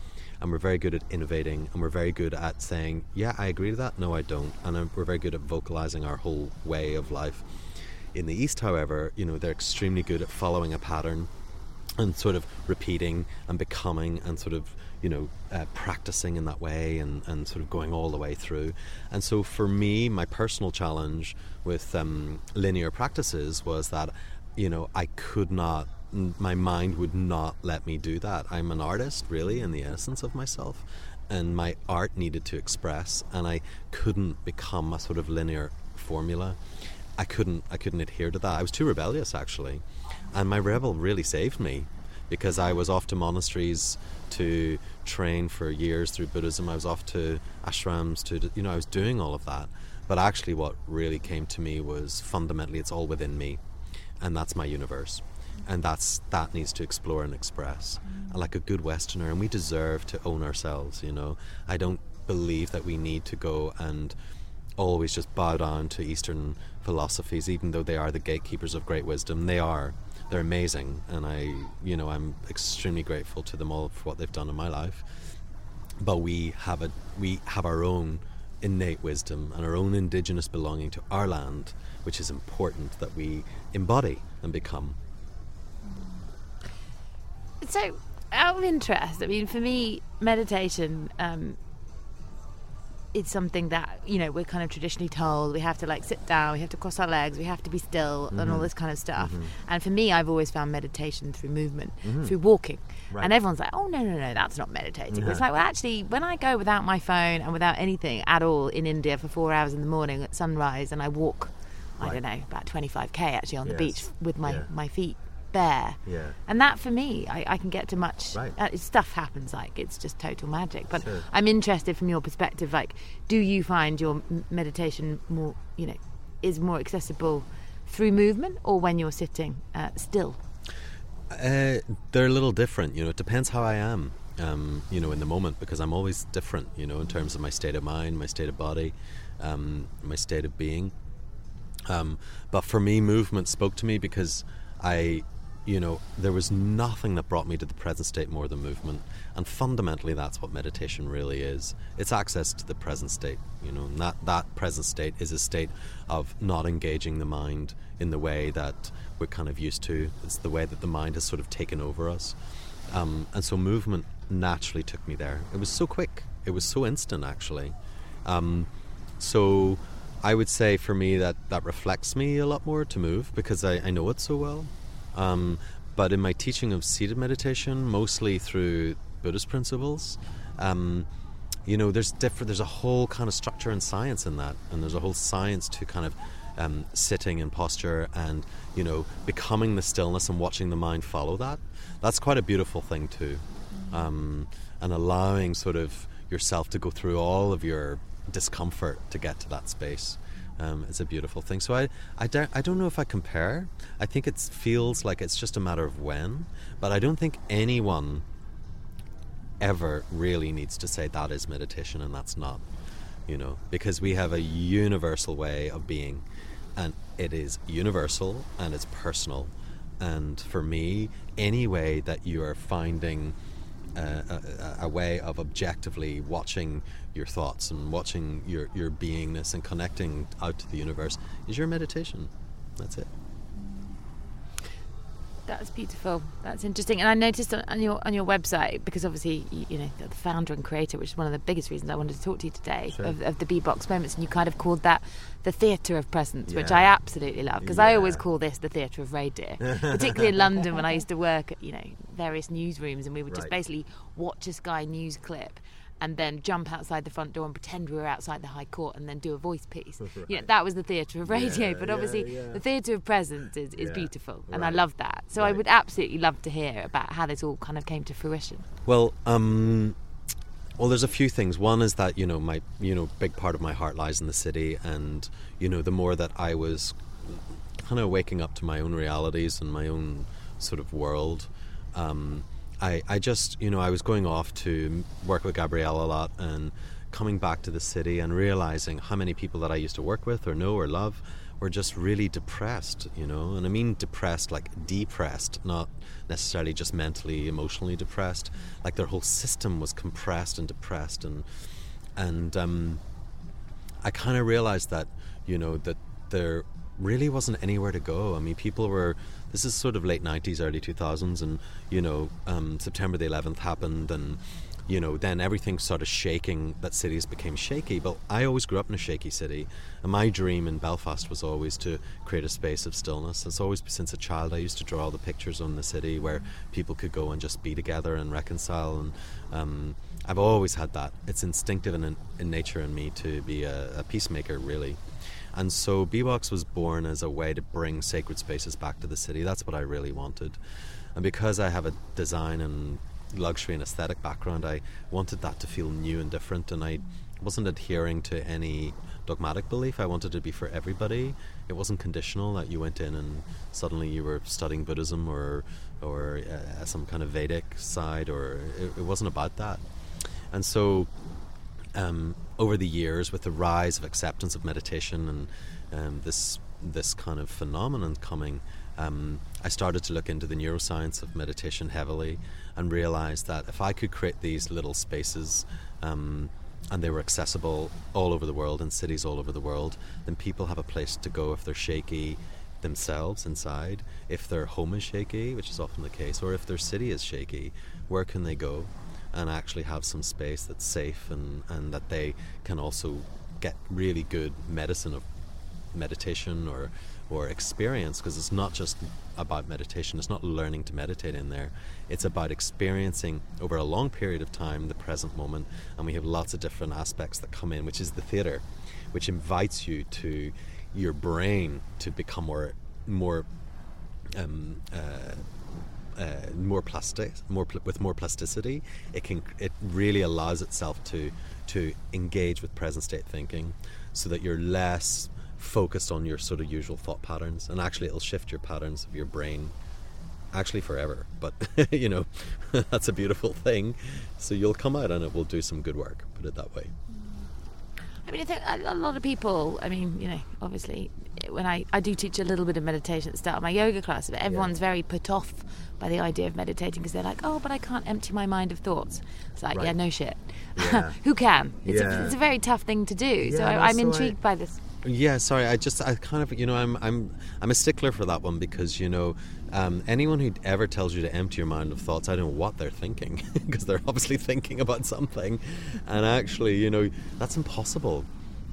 and we're very good at innovating, and we're very good at saying, "Yeah, I agree to that. No, I don't," and um, we're very good at vocalizing our whole way of life. In the East, however, you know, they're extremely good at following a pattern and sort of repeating and becoming and sort of you know uh, practicing in that way and, and sort of going all the way through and so for me my personal challenge with um, linear practices was that you know I could not my mind would not let me do that I'm an artist really in the essence of myself and my art needed to express and I couldn't become a sort of linear formula I couldn't I couldn't adhere to that. I was too rebellious actually. And my rebel really saved me because I was off to monasteries to train for years through Buddhism. I was off to ashrams to you know I was doing all of that. But actually what really came to me was fundamentally it's all within me and that's my universe. And that's that needs to explore and express. Mm. Like a good westerner and we deserve to own ourselves, you know. I don't believe that we need to go and always just bow down to Eastern philosophies, even though they are the gatekeepers of great wisdom. They are. They're amazing, and I, you know, I'm extremely grateful to them all for what they've done in my life. But we have a, we have our own innate wisdom and our own indigenous belonging to our land, which is important that we embody and become. So, out of interest, I mean, for me, meditation, um, it's something that you know we're kind of traditionally told we have to like sit down we have to cross our legs we have to be still and all mm-hmm. this kind of stuff. Mm-hmm. And for me i've always found meditation through movement mm-hmm. through walking. Right. and everyone's like oh no no no that's not meditating. It's like well actually when i go without my phone and without anything at all in india for four hours in the morning at sunrise and i walk i don't know about 25k actually on the Yes. beach with my Yeah. my feet bare Yeah. and that for me I, I can get to much Right. uh, stuff happens like it's just total magic but Sure. i'm interested from your perspective like do you find your meditation more you know is more accessible through movement or when you're sitting uh, still Uh, they're a little different, you know. It depends how I am, um, you know, in the moment because I'm always different, you know, in terms of my state of mind, my state of body, um, my state of being. Um, but for me, movement spoke to me because I, you know, there was nothing that brought me to the present state more than movement. And fundamentally, that's what meditation really is. It's access to the present state, you know, and that, that present state is a state of not engaging the mind in the way that we're kind of used to. It's the way that the mind has sort of taken over us. Um, and so movement naturally took me there. It was so quick, it was so instant, actually. Um, so I would say for me that that reflects me a lot more to move because I, I know it so well. Um, but in my teaching of seated meditation, mostly through Buddhist principles, um, you know, there's different. There's a whole kind of structure and science in that, and there's a whole science to kind of um, sitting and posture, and you know, becoming the stillness and watching the mind follow that. That's quite a beautiful thing too, um, and allowing sort of yourself to go through all of your discomfort to get to that space. Um, it's a beautiful thing. So I, I, don't, I don't know if I compare. I think it feels like it's just a matter of when, but I don't think anyone ever really needs to say that is meditation and that's not, you know, because we have a universal way of being, and it is universal and it's personal. And for me, any way that you are finding uh, a, a way of objectively watching your thoughts and watching your, your beingness and connecting out to the universe is your meditation. That's it. That's beautiful. That's interesting. And I noticed on, your on your website because obviously you, you know the founder and creator, which is one of the biggest reasons I wanted to talk to you today Sure. of, of the BeBox moments, and you kind of called that the theatre of presence, which I absolutely love because I always call this the theatre of radio, (laughs) particularly in London when I used to work at you know various newsrooms, and we would just basically watch a Sky News clip. And then jump outside the front door and pretend we were outside the High Court, and then do a voice piece. (laughs) You know, that was the theatre of radio. Yeah, but obviously, yeah. the theatre of presence is, is Yeah. beautiful, and I love that. So I would absolutely love to hear about how this all kind of came to fruition. Well, um, well, there's a few things. One is that you know my you know big part of my heart lies in the city, and you know the more that I was kind of waking up to my own realities and my own sort of world. Um, I, I just, you know, I was going off to work with Gabrielle a lot and coming back to the city and realizing how many people that I used to work with or know or love were just really depressed, you know. And I mean depressed, like depressed, not necessarily just mentally, emotionally depressed. Like their whole system was compressed and depressed, and and um, I kind of realized that, you know, that there really wasn't anywhere to go. I mean, people were. This is sort of late '90s, early 2000s, and you know, um, September the 11th happened, and you know, then everything started shaking. That cities became shaky. But I always grew up in a shaky city, and my dream in Belfast was always to create a space of stillness. It's always since a child I used to draw all the pictures on the city where people could go and just be together and reconcile. And um, I've always had that. It's instinctive in, in nature in me to be a, a peacemaker, really. And so BeBox was born as a way to bring sacred spaces back to the city. That's what I really wanted. And because I have a design and luxury and aesthetic background, I wanted that to feel new and different. And I wasn't adhering to any dogmatic belief. I wanted it to be for everybody. It wasn't conditional that you went in and suddenly you were studying Buddhism or or uh, some kind of Vedic side, or it, it wasn't about that. And so um, over the years, with the rise of acceptance of meditation and um, this this kind of phenomenon coming, um, I started to look into the neuroscience of meditation heavily, and realized that if I could create these little spaces, um, and they were accessible all over the world in cities all over the world, then people have a place to go if they're shaky themselves inside. If their home is shaky, which is often the case, or if their city is shaky, where can they go? And actually have some space that's safe and, and that they can also get really good medicine of meditation or or experience because it's not just about meditation it's not learning to meditate in there. It's about experiencing over a long period of time the present moment and we have lots of different aspects that come in which is the theater which invites you to your brain to become more more um, uh, uh, more plastic, more pl- with more plasticity. It can it really allows itself to to engage with present state thinking, so that you're less focused on your sort of usual thought patterns, and actually it'll shift your patterns of your brain. Actually, forever, but (laughs) you know (laughs) that's a beautiful thing. So you'll come out and it will do some good work. Put it that way. I mean, I think a lot of people. I mean, you know, obviously, when I I do teach a little bit of meditation at the start of my yoga class, but everyone's yeah. very put off by the idea of meditating because they're like, oh, but I can't empty my mind of thoughts. It's like, right. yeah, no shit. Yeah. (laughs) Who can? It's, yeah. a, it's a very tough thing to do. Yeah, so I, am intrigued I, by this. Yeah, sorry. I just, I kind of, you know, I'm, I'm, I'm a stickler for that one because you know, um, anyone who ever tells you to empty your mind of thoughts, I don't know what they're thinking (laughs) because they're obviously thinking about something, and actually, you know, that's impossible.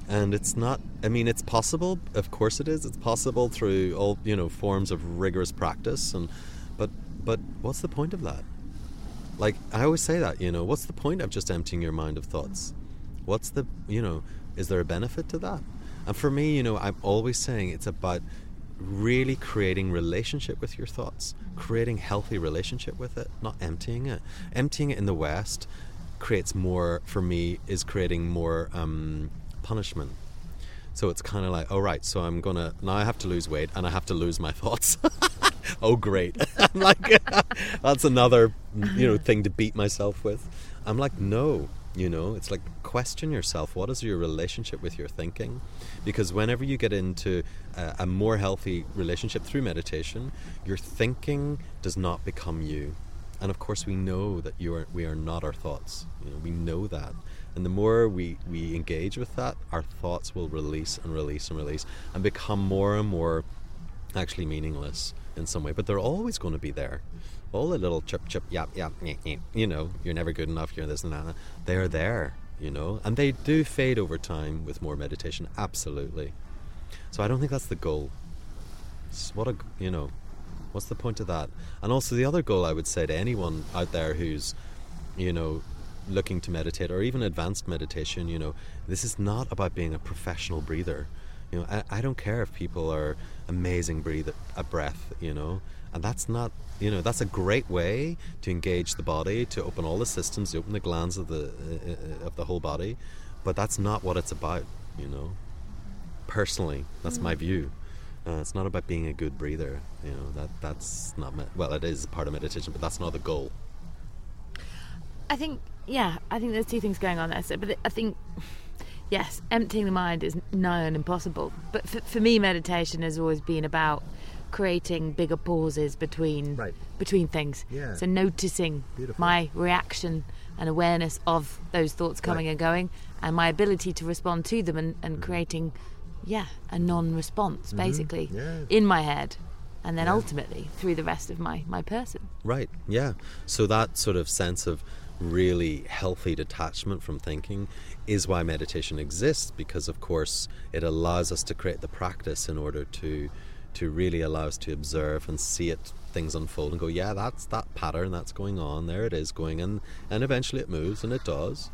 And it's not. I mean, it's possible. Of course, it is. It's possible through all you know forms of rigorous practice, and but but what's the point of that? Like I always say that, you know, what's the point of just emptying your mind of thoughts? What's the, you know, is there a benefit to that? And for me, you know, I'm always saying it's about really creating relationship with your thoughts, creating healthy relationship with it, not emptying it. Emptying it in the West creates more, for me, is creating more um, punishment. So it's kind of like, all right, so I'm gonna now I have to lose weight and I have to lose my thoughts. (laughs) oh, great! (laughs) I'm like, (laughs) that's another you know thing to beat myself with. I'm like, no, you know, it's like question yourself. What is your relationship with your thinking? Because whenever you get into a, more healthy relationship through meditation, your thinking does not become you. And of course, we know that you are we are not our thoughts. You know, we know that. And the more we, we engage with that, our thoughts will release and release and release and become more and more actually meaningless in some way. But they're always going to be there. All the little chip, chip, yap, yap, yap, yap, you know, you're never good enough, you're this and that. They're there, you know, and they do fade over time with more meditation, absolutely. So I don't think that's the goal. What a, you know, what's the point of that? And also, the other goal I would say to anyone out there who's, you know, looking to meditate or even advanced meditation, you know, this is not about being a professional breather. You know, I, I don't care if people are amazing breathe a breath, you know, and that's not, you know, that's a great way to engage the body, to open all the systems, to open the glands of the uh, uh of the whole body, but that's not what it's about, you know. Personally, that's mm. my view. Uh, it's not about being a good breather, you know. That that's not me- well, it is part of meditation, but that's not the goal. I think yeah, I think there's two things going on there. So, but I think (laughs) yes, emptying the mind is nigh and impossible. But for, for, me, meditation has always been about creating bigger pauses between right. between things. Yeah. So noticing Beautiful. my reaction and awareness of those thoughts coming right. and going, and my ability to respond to them, and, and mm-hmm. creating, yeah, a non-response mm-hmm. basically yeah. in my head and then yeah. ultimately through the rest of my my person right yeah so that sort of sense of really healthy detachment from thinking is why meditation exists because of course it allows us to create the practice in order to to really allow us to observe and see it things unfold and go yeah that's that pattern that's going on there it is going and and eventually it moves and it does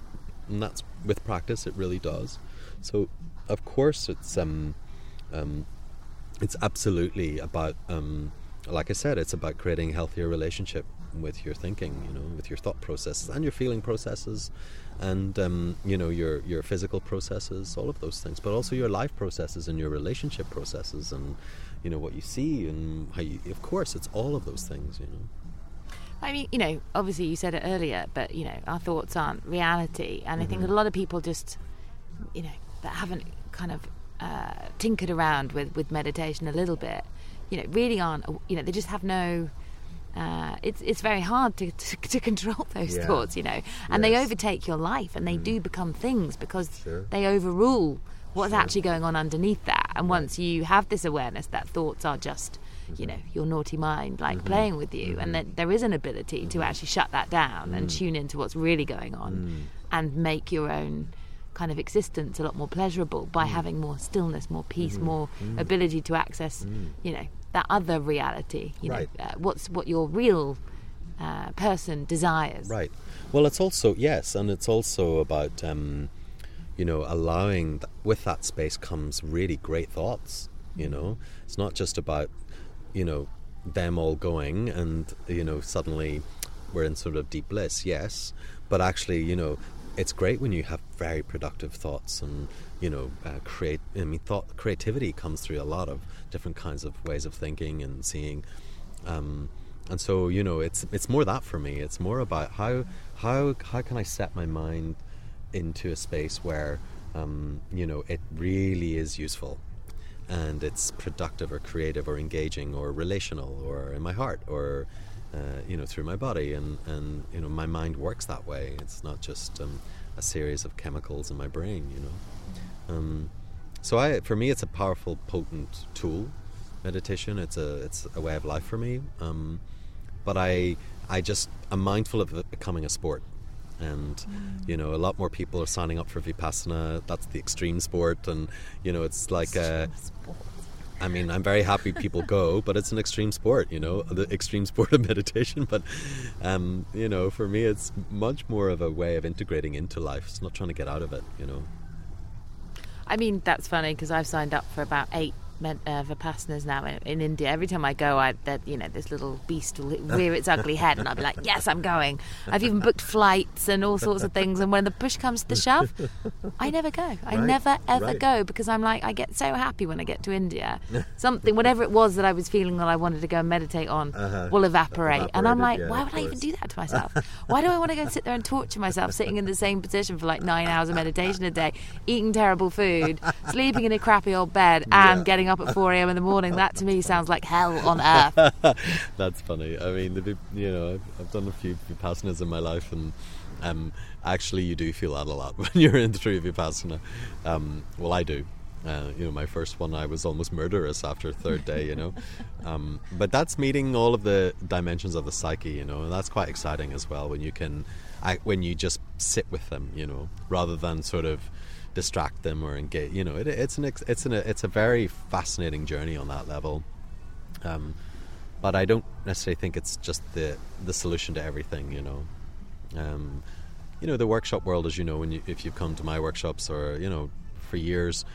and that's with practice it really does so of course it's um um it's absolutely about um like I said, it's about creating a healthier relationship with your thinking, you know, with your thought processes and your feeling processes, and um, you know your your physical processes, all of those things, but also your life processes and your relationship processes, and you know what you see and how you. Of course, it's all of those things, you know. I mean, you know, obviously you said it earlier, but you know, our thoughts aren't reality, and mm-hmm. I think mm-hmm. a lot of people just, you know, that haven't kind of uh, tinkered around with with meditation a little bit, you know, really aren't, you know, they just have no uh, it's it's very hard to, to, to control (laughs) those yeah. thoughts, you know, and yes. they overtake your life, and they mm. do become things because sure. they overrule what's sure. actually going on underneath that. And right. once you have this awareness that thoughts are just you know your naughty mind like playing with you, and that there is an ability to actually shut that down and tune into what's really going on, and make your own kind of existence a lot more pleasurable by having more stillness, more peace, more ability to access, you know, that other reality. You Right. know, uh, what's what your real uh, person desires. Right. Well, it's also yes, and it's also about um, you know allowing th- with that space comes really great thoughts. You know, it's not just about you know them all going and you know suddenly we're in sort of deep bliss. Yes, but actually, you know, it's great when you have very productive thoughts and you know uh, create. I mean, thought creativity comes through a lot of different kinds of ways of thinking and seeing. Um, and so you know it's it's more that for me it's more about how how how can i set my mind into a space where um, you know it really is useful and it's productive or creative or engaging or relational or in my heart or uh, you know through my body and and you know my mind works that way it's not just um, a series of chemicals in my brain you know um, so I, for me, it's a powerful, potent tool. Meditation. It's a it's a way of life for me. Um, but I I just I'm mindful of it becoming a sport, and you know a lot more people are signing up for vipassana. That's the extreme sport, and you know it's like uh, I mean, I'm very happy people go, but it's an extreme sport, you know, the extreme sport of (laughs) meditation. But, um, you know, for me, it's much more of a way of integrating into life. It's not trying to get out of it, you know. I mean, that's funny because I've signed up for about eight uh, vipassanas now in, in India. Every time I go, I that you know this little beast will (laughs) rear its ugly head, and I'll be like, "Yes, I'm going." I've even booked flights and all sorts of things. And when the push comes to the shove, (laughs) I never go. I Right, never ever right. go because I'm like, I get so happy when I get to India. (laughs) Something, whatever it was that I was feeling that I wanted to go and meditate on, Uh-huh. will evaporate. and I'm like, yeah, why would I even do that to myself? Why do I want to go and sit there and torture myself sitting in the same position for like nine hours of meditation a day, eating terrible food, sleeping in a crappy old bed, and Yeah. getting up at 4 a.m. in the morning? That to me sounds like hell on earth. (laughs) That's funny. I mean, the, you know, I've, I've done a few vipassanas in my life, and um, actually, you do feel that a lot (laughs) when you're in through vipassana. Um, well, I do. Uh, you know, my first one, I was almost murderous after third day. You know, (laughs) um, but that's meeting all of the dimensions of the psyche. You know, and that's quite exciting as well when you can, I, when you just sit with them. You know, rather than sort of distract them or engage. You know, it, it's an it's an it's a very fascinating journey on that level. Um, but I don't necessarily think it's just the the solution to everything. You know, um, you know the workshop world, as you know, when you, if you've come to my workshops or you know for years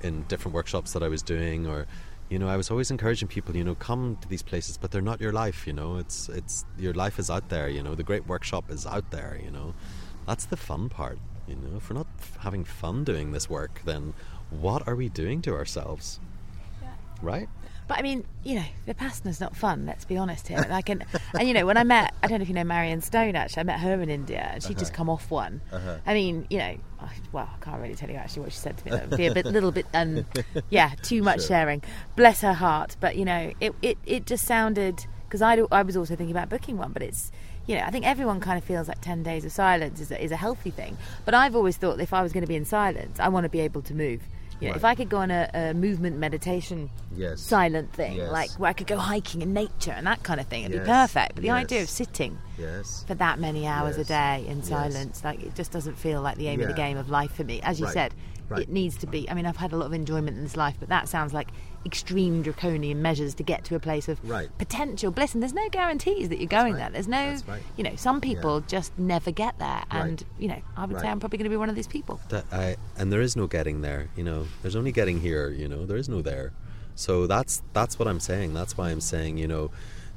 in different workshops that I was doing, or you know, I was always encouraging people, you know, come to these places, but they're not your life. You know, it's it's your life is out there. You know, the great workshop is out there. You know, that's the fun part. You know, if we're not having fun doing this work, then what are we doing to ourselves? Right? But I mean, you know, the past Vipassana's not fun. Let's be honest here. Like, and, and you know, when I met, I don't know if you know Marion Stone. Actually, I met her in India, and she'd just come off one. I mean, you know, I, well, I can't really tell you actually what she said to me. That would be a bit, little bit, um, yeah, too much sharing. Bless her heart. But you know, it it, it just sounded because I I was also thinking about booking one, but it's. You know, I think everyone kind of feels like 10 days of silence is a, is a healthy thing. But I've always thought if I was going to be in silence, I want to be able to move. You know, if I could go on a, a movement meditation Yes. silent thing, Yes. like where I could go hiking in nature and that kind of thing. It'd be perfect. But the idea of sitting Yes. for that many hours a day in Yes. silence, like it just doesn't feel like the aim of the game of life for me. As you Right. said, Right. it needs to be. I mean, I've had a lot of enjoyment in this life, but that sounds like extreme draconian measures to get to a place of Right. potential bliss. And there's no guarantees that you're going right. there. There's no, That's right. you know, some people just never get there. Right. And you know, I would say I'm probably going to be one of these people. That I and there is no getting there. You know, there's only getting here. You know, there is no there. So that's that's what I'm saying. That's why I'm saying. You know.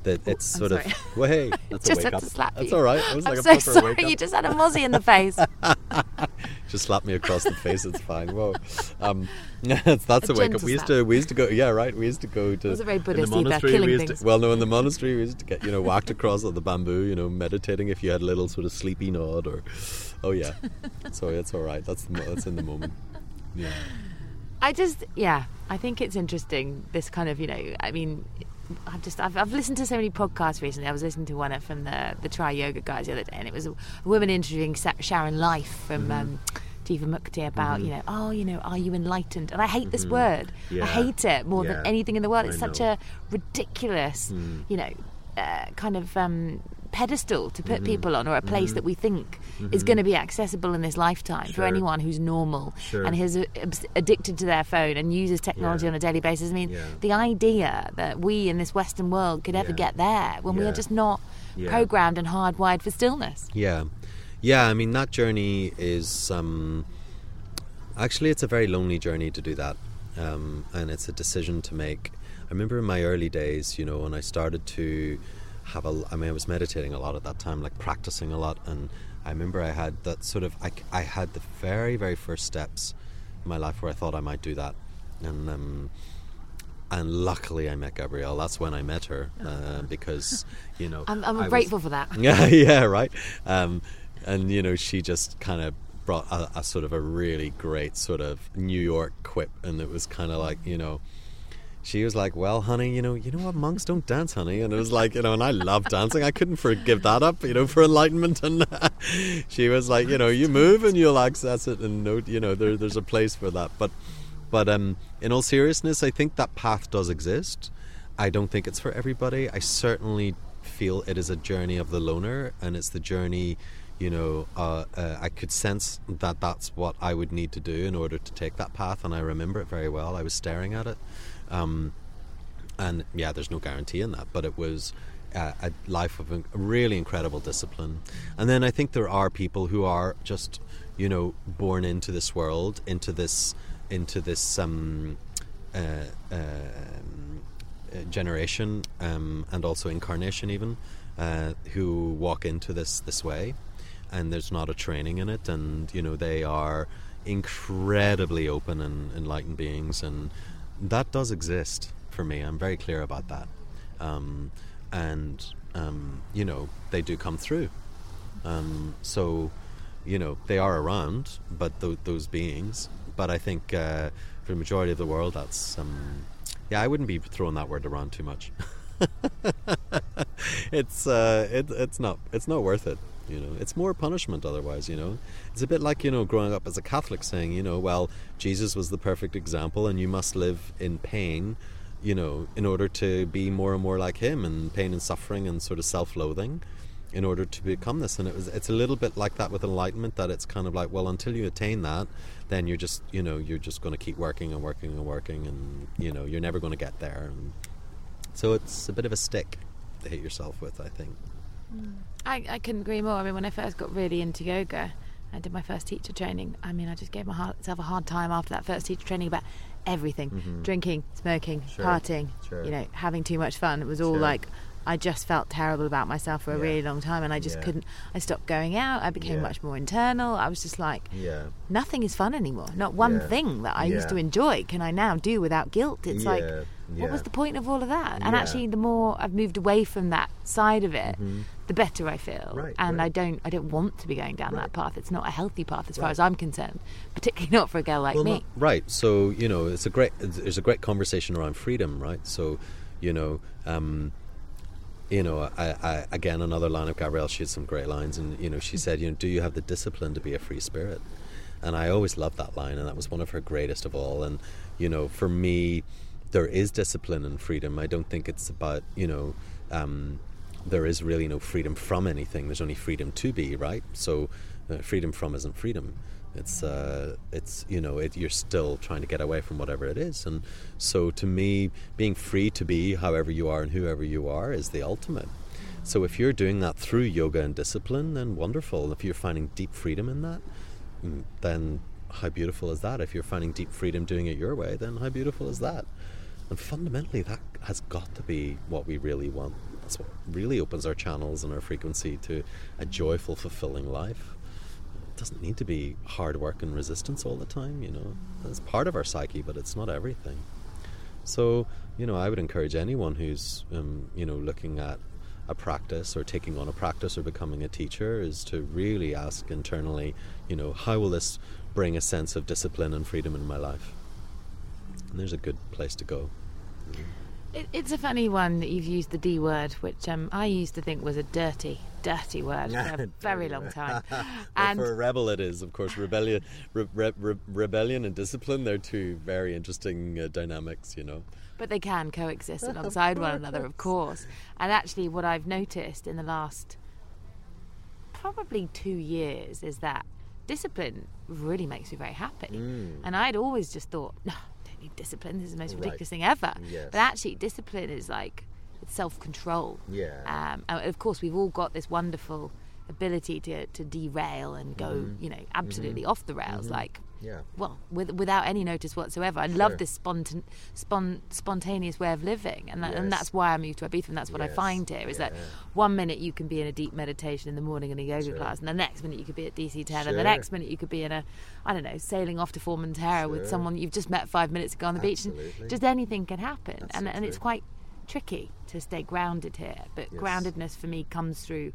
That it's I'm sort sorry. of (laughs) well, hey, (laughs) that's just a had wake up. to slap that's all right. It was I'm like a so proper sorry. wake up. You just had a mozzie in the face. (laughs) Just slap me across the face. It's fine. Whoa, um, that's, that's A a, wake up. We used to we used to go. Yeah, right. We used to go to. It was it very in Buddhist the either, monastery. killing we used things? To, well, no, in the monastery we used to get you know whacked across the bamboo. You know, meditating if you had a little sort of sleepy nod or, oh yeah. so it's all right. That's the that's in the moment. Yeah. I just, yeah, I think it's interesting. This kind of, you know, I mean, I've just, I've, I've listened to so many podcasts recently. I was listening to one from the the Try Yoga guys the other day, and it was a, a woman interviewing Sharon Life from um, Jivamukti about, you know, oh, you know, are you enlightened? And I hate this word. Yeah. I hate it more Yeah. than anything in the world. I It's such know. a ridiculous, you know, uh, kind of um, pedestal to put people on, or a place that we think is going to be accessible in this lifetime for anyone who's normal Sure. and is uh, addicted to their phone and uses technology Yeah. on a daily basis. I mean, Yeah. the idea that we in this Western world could ever Yeah. get there when we are just not programmed and hardwired for stillness. Yeah, yeah. I mean, that journey is um, actually it's a very lonely journey to do that, um, and it's a decision to make. I remember in my early days, you know, when I started to have a. I mean, I was meditating a lot at that time, like practicing a lot, and I remember I had that sort of. I, I had the very very first steps in my life where I thought I might do that, and. Um, and luckily, I met Gabrielle. That's when I met her, uh, because you know (laughs) I'm, I'm I was- grateful for that. (laughs) yeah, yeah, right. Um, and you know, she just kind of brought a, a sort of a really great sort of New York quip, and it was kind of like you know. She was like, "Well, honey, you know, you know what? Monks don't dance, honey." And it was like, you know, and I love dancing. I couldn't forgive that up, you know, for enlightenment. And (laughs) she was like, you know, you move and you'll access it, and no, you know, there, there's a place for that. But, but um, in all seriousness, I think that path does exist. I don't think it's for everybody. I certainly feel it is a journey of the loner, and it's the journey. You know, uh, uh, I could sense that that's what I would need to do in order to take that path, and I remember it very well. I was staring at it, um, and yeah, there's no guarantee in that, but it was uh, a life of in- really incredible discipline. And then I think there are people who are just, you know, born into this world, into this, into this um, uh, uh, generation, um, and also incarnation, even, uh, who walk into this this way, and there's not a training in it, and you know they are incredibly open and enlightened beings, and that does exist for me. I'm very clear about that, um, and um, you know they do come through. Um, so, you know, they are around, but th- those beings. But I think uh, for the majority of the world, that's um, yeah. I wouldn't be throwing that word around too much. (laughs) it's uh, it, it's not it's not worth it. You know, it's more punishment otherwise. You know, it's a bit like you know growing up as a Catholic, saying you know, well, Jesus was the perfect example, and you must live in pain. You know, in order to be more and more like him, and pain and suffering and sort of self-loathing in order to become this and it was it's a little bit like that with enlightenment that it's kind of like well until you attain that then you're just you know you're just going to keep working and working and working and you know you're never going to get there and so it's a bit of a stick to hit yourself with i think hmm. I, I couldn't agree more. I mean, when I first got really into yoga, I did my first teacher training. I mean, I just gave myself a hard time after that first teacher training about everything drinking, smoking, Mm-hmm. Sure, partying, sure. you know, having too much fun. It was all Sure. like, I just felt terrible about myself for a Yeah. really long time and I just Yeah. couldn't. I stopped going out. I became Yeah. much more internal. I was just like, yeah nothing is fun anymore. Not one thing that I used to enjoy can I now do without guilt. It's like, what was the point of all of that? And. Mm-hmm. actually, the more I've moved away from that side of it, the better I feel. Right, and I don't, I don't want to be going down Right. that path. It's not a healthy path as far Right. as I'm concerned, particularly not for a girl like well, me. not- right. So you know, it's a great. There's a great conversation around freedom, right? So, you know, um, you know, I, I again another line of Gabrielle. She had some great lines, and you know, she said, you know, do you have the discipline to be a free spirit? And I always loved that line, and that was one of her greatest of all. And you know, for me, there is discipline and freedom. I don't think it's about you know. Um, there is really no freedom from anything. There's only freedom to be, right? So, uh, freedom from isn't freedom. It's uh, it's you know it, you're still trying to get away from whatever it is, and so to me, being free to be however you are and whoever you are is the ultimate. So if you're doing that through yoga and discipline, then wonderful. If you're finding deep freedom in that, mm, then how beautiful is that? If you're finding deep freedom doing it your way, then how beautiful is that? And fundamentally, that has got to be what we really want. That's what really opens our channels and our frequency to a joyful, fulfilling life. It doesn't need to be hard work and resistance all the time, you know. It's part of our psyche, but it's not everything. So, you know, I would encourage anyone who's, um, you know, looking at a practice or taking on a practice or becoming a teacher is to really ask internally, you know, how will this bring a sense of discipline and freedom in my life? And there's a good place to go. It, it's a funny one that you've used the D word, which um, I used to think was a dirty, dirty word for a (laughs) very long time. (laughs) Well, and for a rebel, it is, of course, rebellion, re- re- re- rebellion and discipline. They're two very interesting uh, dynamics, you know. but they can coexist (laughs) alongside one another, of course. And actually, what I've noticed in the last probably two years is that discipline really makes me very happy. And I'd always just thought, no, need discipline. This is the most Right. ridiculous thing ever. Yes. But actually, discipline is like it's self control. Yeah. Um, and of course, we've all got this wonderful ability to, to derail and go, mm-hmm. you know, mm-hmm. absolutely off the rails, mm-hmm. like Yeah. well, with, without any notice whatsoever. I love this spontan, spon, spontaneous way of living, and, that, and that's why I moved to Ibiza. And that's what I find here is that one minute you can be in a deep meditation in the morning in a yoga Sure. class, and the next minute you could be at DC Ten, and the next minute you could be in a, I don't know, sailing off to Formentera with someone you've just met five minutes ago on the beach, and just anything can happen, and and it's quite tricky to stay grounded here. But Yes. groundedness for me comes through.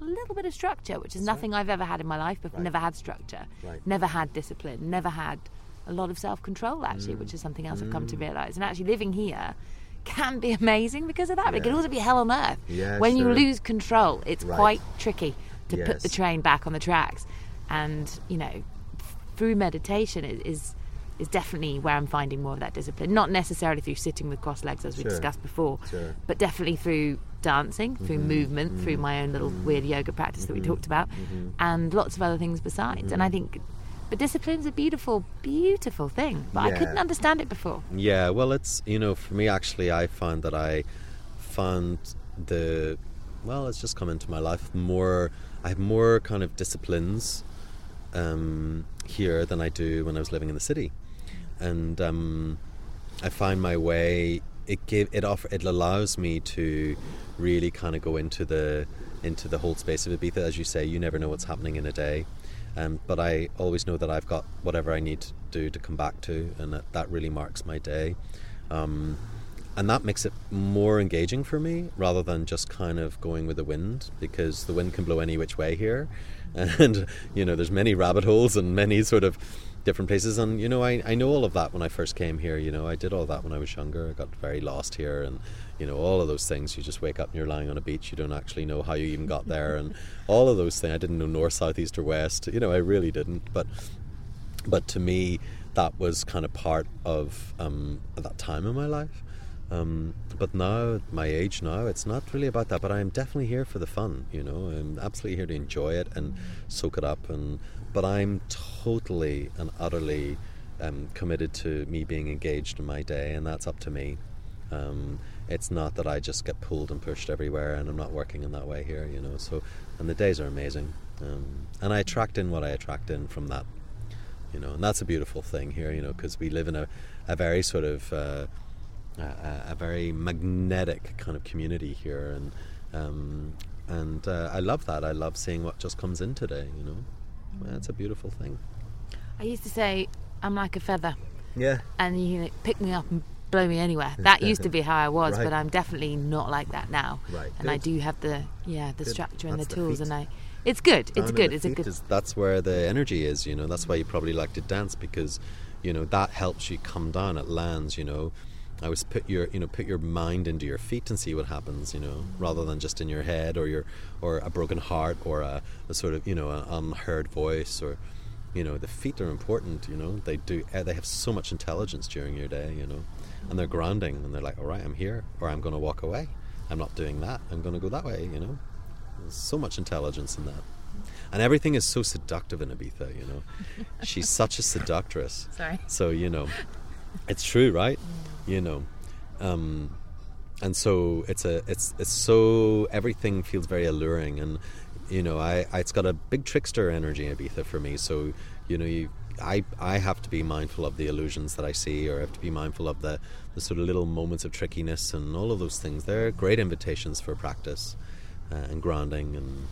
A little bit of structure, which is nothing I've ever had in my life, but Right. never had structure Right. never had discipline, never had a lot of self control, actually, Mm. which is something else I've come to realise. And actually, living here can be (laughs) amazing because of that. But it can also be hell on earth. Yeah, when you lose control, it's Right. quite tricky to put the train back on the tracks. And, you know, through meditation is. is is definitely where I'm finding more of that discipline. Not necessarily through sitting with crossed legs, as we Sure. discussed before, Sure. Mm-hmm. but definitely through dancing, through movement, through my own little weird yoga practice that we talked about, Mm-hmm. and lots of other things besides. And I think, but discipline's a beautiful, beautiful thing. But I couldn't understand it before. Yeah, well, it's you know, for me actually, I found that I found the well, it's just come into my life more. I have more kind of disciplines um, here than I do when I was living in the city, and um, I find my way. It give it offer it allows me to really kind of go into the into the whole space of Ibiza, as you say. You never know what's happening in a day. Um, but I always know that I've got whatever I need to do to come back to, and that, that really marks my day. Um, and that makes it more engaging for me rather than just kind of going with the wind because the wind can blow any which way here. (laughs) And, you know, there's many rabbit holes and many sort of different places. And, you know, I, I know all of that when I first came here. You know, I did all that when I was younger. I got very lost here and, you know, all of those things. You just wake up and you're lying on a beach. You don't actually know how you even got there. And (laughs) all of those things. I didn't know north, south, east, or west. You know, I really didn't. But but to me that was kind of part of um, that time in my life um, but now at my age now it's not really about that but i'm definitely here for the fun you know i'm absolutely here to enjoy it and soak it up and but i'm totally and utterly um, committed to me being engaged in my day and that's up to me um, it's not that I just get pulled and pushed everywhere, and I'm not working in that way here, you know. So, and the days are amazing, um, and I attract in what I attract in from that, you know. And that's a beautiful thing here, you know, because we live in a, a very sort of uh, a, a very magnetic kind of community here, and um, and uh, I love that. I love seeing what just comes in today, you know. That's a beautiful thing. I used to say, I'm like a feather, Yeah. and you know, pick me up and blow me anywhere. That used to be how I was, Right. but I'm definitely not like that now. Right, And I do have the yeah the Good. structure and That's the the tools, feet. and I. It's good. It's good. It's a good. is- that's where the energy is, you know. That's why you probably like to dance because, you know, that helps you come down. It lands, you know. I was put your, you know, put your mind into your feet and see what happens, you know, rather than just in your head or your, or a broken heart or a, a sort of, you know, an unheard voice or, you know, the feet are important. You know, they do. eh, They have so much intelligence during your day, you know, and they're grounding and they're like, all right, I'm here, or I'm going to walk away. I'm not doing that. I'm going to go that way. You know, there's so much intelligence in that. And everything is so seductive in Ibiza, you know. She's such a seductress. (laughs) Sorry. So, you know, it's true, right? You know. Um, and so it's a it's it's so everything feels very alluring and you know I, I it's got a big trickster energy Ibiza for me. So you know you I I have to be mindful of the illusions that I see or I have to be mindful of the the sort of little moments of trickiness and all of those things. They're great invitations for practice uh, and grounding and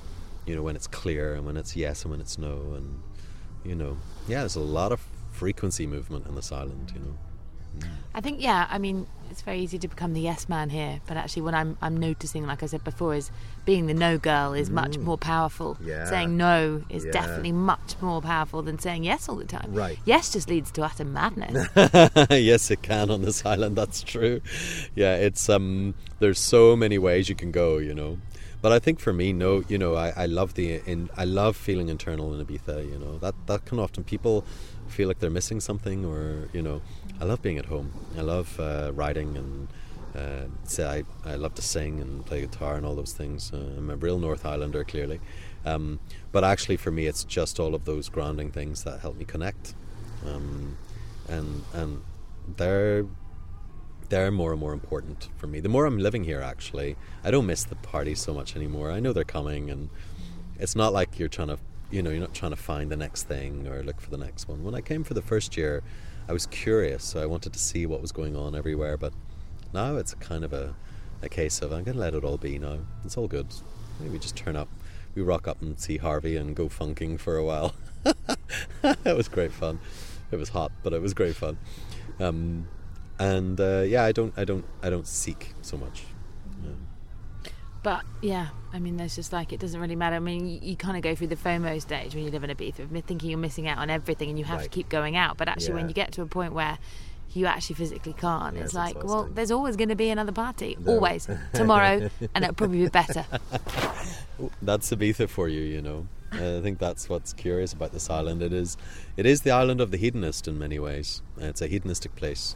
you know when it's clear and when it's yes and when it's no and you know yeah there's a lot of frequency movement in this island you know I think yeah. I mean, it's very easy to become the yes man here, but actually, what I'm I'm noticing, like I said before, is being the no girl is much more powerful. Yeah. Saying no is Yeah. definitely much more powerful than saying yes all the time. Right. Yes just leads to utter madness. (laughs) yes, it can on this island. That's true. Yeah, it's um. There's so many ways you can go, you know. But I think for me, no, you know, I, I love the in I love feeling internal in Ibiza. You know that that can often people feel like they're missing something, or you know, I love being at home. I love uh, writing and. Uh, say I, I love to sing and play guitar and all those things. Uh, I'm a real North Islander, clearly, um, but actually for me, it's just all of those grounding things that help me connect. Um, and and they're they're more and more important for me. The more I'm living here, actually, I don't miss the parties so much anymore. I know they're coming, and it's not like you're trying to, you know, you're not trying to find the next thing or look for the next one. When I came for the first year, I was curious, so I wanted to see what was going on everywhere. But now it's kind of a, a case of I'm going to let it all be now. It's all good. Maybe just turn up, we rock up and see Harvey and go funking for a while. (laughs) it was great fun. It was hot, but it was great fun. Um, and uh, yeah, I don't, I don't, I don't seek so much. Yeah. But yeah, I mean, there's just like it doesn't really matter. I mean, you, you kind of go through the FOMO stage when you live in Ibiza, of thinking you're missing out on everything and you have to keep going out. But actually, when you get to a point where you actually physically can't, Yeah, it's like, well, there's always going to be another party, No. always (laughs) tomorrow, (laughs) and it'll probably be better. (laughs) That's Ibiza for you, you know. I think that's what's curious about this island. It is, it is the island of the hedonist in many ways. It's a hedonistic place,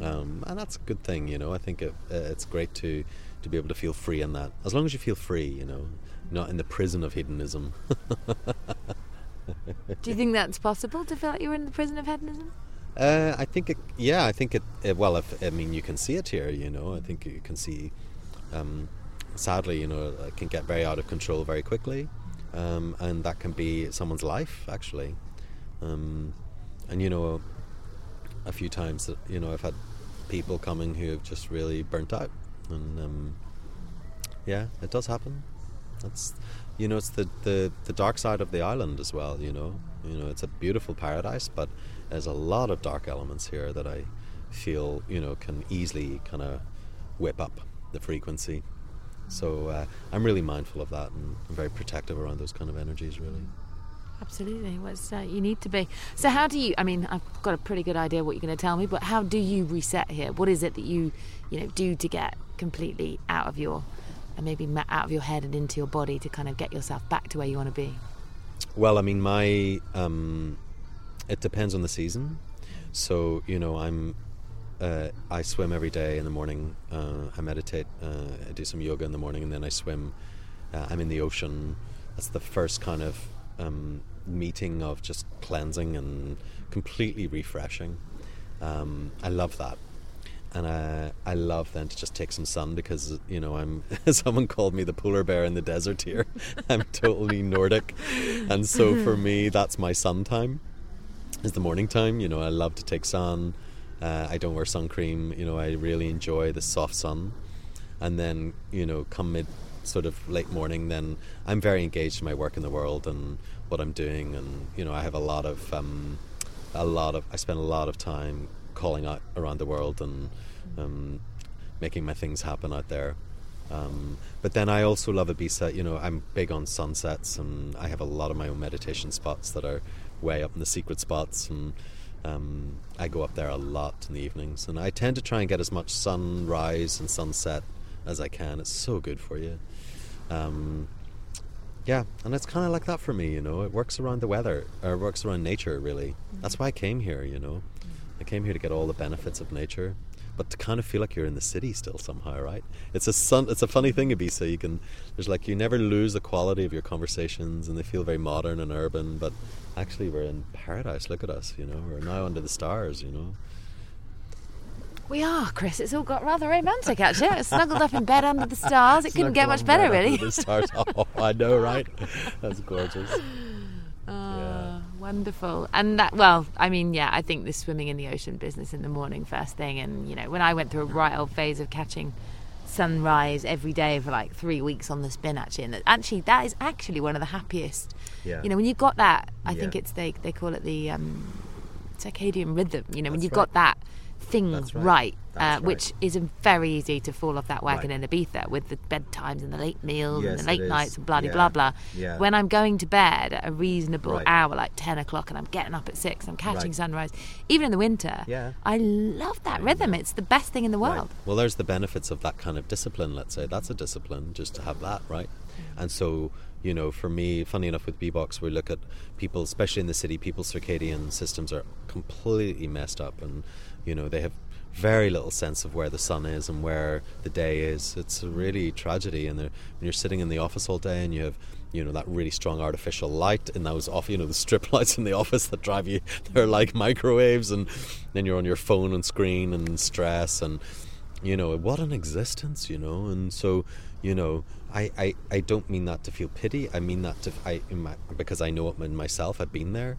um, and that's a good thing, you know. I think it, it's great to to be able to feel free in that, as long as you feel free, you know, not in the prison of hedonism. Do you think that's possible to feel like you're in the prison of hedonism? Uh, I think it, yeah, I think it, uh well, if, I mean, you can see it here, you know. I think you can see, um, sadly, you know, it can get very out of control very quickly, um, and that can be someone's life, actually. Um, and, you know, a few times that, you know, I've had people coming who have just really burnt out. And, um, yeah, it does happen. That's, you know, it's the, the, the dark side of the island as well, you know. You know, it's a beautiful paradise, but there's a lot of dark elements here that I feel, you know, can easily kind of whip up the frequency. So uh, I'm really mindful of that and I'm very protective around those kind of energies, really. Absolutely. Well, uh, you need to be. So, how do you? I mean, I've got a pretty good idea what you're going to tell me, but how do you reset here? What is it that you, you know, do to get completely out of your, and maybe out of your head and into your body to kind of get yourself back to where you want to be? Well, I mean, my um, it depends on the season. So you know, I'm uh, I swim every day in the morning. Uh, I meditate. Uh, I do some yoga in the morning, and then I swim. Uh, I'm in the ocean. That's the first kind of um, meeting of just cleansing and completely refreshing. Um, I love that. And I, I love then to just take some sun because you know I'm (laughs) someone called me the polar bear in the desert here. (laughs) I'm totally Nordic, and so for me that's my sun time. Is the morning time. You know I love to take sun. Uh, I don't wear sun cream. You know I really enjoy the soft sun, and then you know come mid sort of late morning. Then I'm very engaged in my work in the world and what I'm doing, and you know I have a lot of um, a lot of I spend a lot of time calling out around the world and um, making my things happen out there. Um, but then I also love Ibiza. You know, I'm big on sunsets, and I have a lot of my own meditation spots that are way up in the secret spots, and um, I go up there a lot in the evenings. And I tend to try and get as much sunrise and sunset as I can. It's so good for you. Um, yeah, and it's kind of like that for me, you know. It works around the weather, or it works around nature, really. That's why I came here, you know. I came here to get all the benefits of nature, but to kind of feel like you're in the city still somehow, right? It's a sun, it's a funny thing, Ibiza. You can, there's like you never lose the quality of your conversations, and they feel very modern and urban. But actually, we're in paradise. Look at us, you know. We're now under the stars, you know. We are, Chris. It's all got rather romantic, actually. Snuggled up in bed under the stars. It couldn't get much better, really. under the stars. (laughs) Oh, I know, right? That's gorgeous. (laughs) Ah, wonderful. And that, well, I mean, yeah, I think the swimming in the ocean business in the morning, first thing, and you know, when I went through a right old phase of catching sunrise every day for like three weeks on the spin, actually, and that, actually, that is actually one of the happiest. Yeah. You know, when you've got that, I think it's they they call it the um, circadian rhythm. You know, when you've right. got that thing That's right, right. uh, That's which is very easy to fall off that wagon Right. in Ibiza with the bedtimes and the late meals Yes, and the late nights and bloody Yeah. blah blah. Yeah. When I'm going to bed at a reasonable Right. hour, like ten o'clock, and I'm getting up at six, I'm catching Right. sunrise, even in the winter. Yeah. I love that rhythm. It's the best thing in the Right. world. Well, there's the benefits of that kind of discipline, let's say. That's a discipline, just to have that, right? And so, you know, for me, funny enough, with BeBox, we look at people, especially in the city, people's circadian systems are completely messed up. And, you know, they have very little sense of where the sun is and where the day is. It's a really tragedy. And when you're sitting in the office all day and you have, you know, that really strong artificial light and those off, you know, the strip (laughs) lights in the office that drive you, they're like microwaves. And then you're on your phone and screen and stress and, you know what an existence you know and so you know I, I, I don't mean that to feel pity i mean that to I in my, because i know it myself i've been there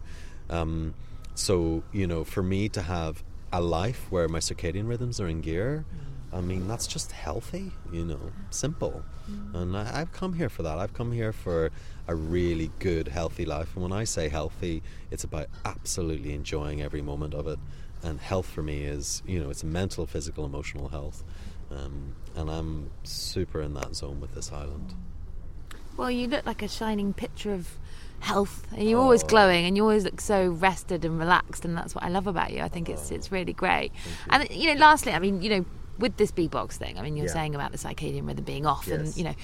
um, so you know for me to have a life where my circadian rhythms are in gear. I mean that's just healthy you know simple. And I, i've come here for that. I've come here for a really good healthy life. And when i say healthy it's about absolutely enjoying every moment of it. And health for me is you know it's mental physical emotional health. Um, and i'm super in that zone with this island. Well, you look like a shining picture of health, and you're always glowing, and you always look so rested and relaxed, and that's what I love about you. I think it's it's really great. And you know, lastly, I mean, you know, with this BeBox thing, I mean, you're Yeah. saying about the circadian rhythm being off, and you know,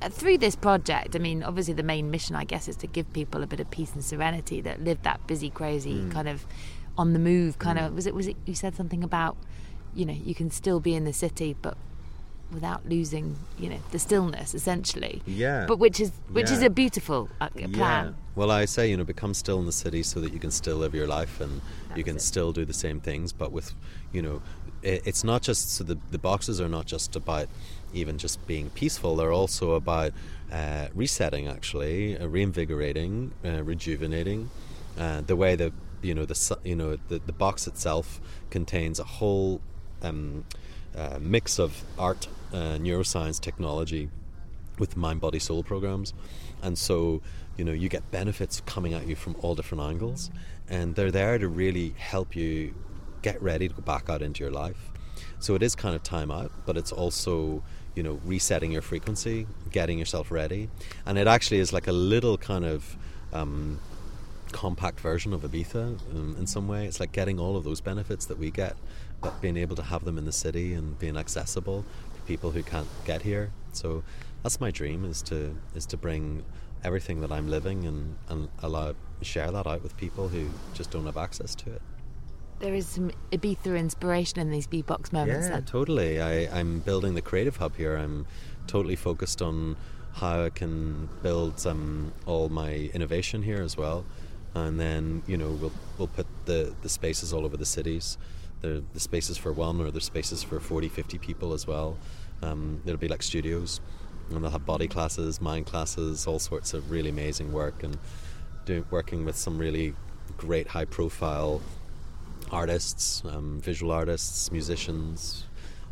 uh, through this project, I mean, obviously the main mission, I guess, is to give people a bit of peace and serenity that live that busy, crazy Mm. kind of on the move kind of. Was it? Was it? You said something about, you know, you can still be in the city, but without losing, you know, the stillness, essentially. Yeah. But which is which is a beautiful uh, plan. Well, I say, you know, become still in the city so that you can still live your life and you can it. still do the same things, but with, you know, it, it's not just, so the, the boxes are not just about even just being peaceful, they're also about uh, resetting, actually, uh, reinvigorating, uh, rejuvenating. Uh, the way that, you know, the, you know, the, the box itself contains a whole um, uh, mix of art, uh, neuroscience, technology, with mind body soul programs. And so you know you get benefits coming at you from all different angles. And they're there to really help you get ready to go back out into your life. So it is kind of time out but it's also you know resetting your frequency getting yourself ready. And it actually is like a little kind of um, compact version of Ibiza um, in some way. It's like getting all of those benefits that we get, but being able to have them in the city and being accessible people who can't get here. So that's my dream is to is to bring everything that I'm living and, and allow share that out with people who just don't have access to it. There is some Ibiza inspiration in these BeBox moments. Yeah, then. totally. I, I'm building the creative hub here. I'm totally focused on how I can build um, all my innovation here as well. And then, you know, we'll, we'll put the, the spaces all over the cities. The, spaces for one or the spaces for 40, 50 people as well. Um, it'll be like studios. And they'll have body classes, mind classes, all sorts of really amazing work. And doing, working with some really great high profile artists, um, visual artists, musicians,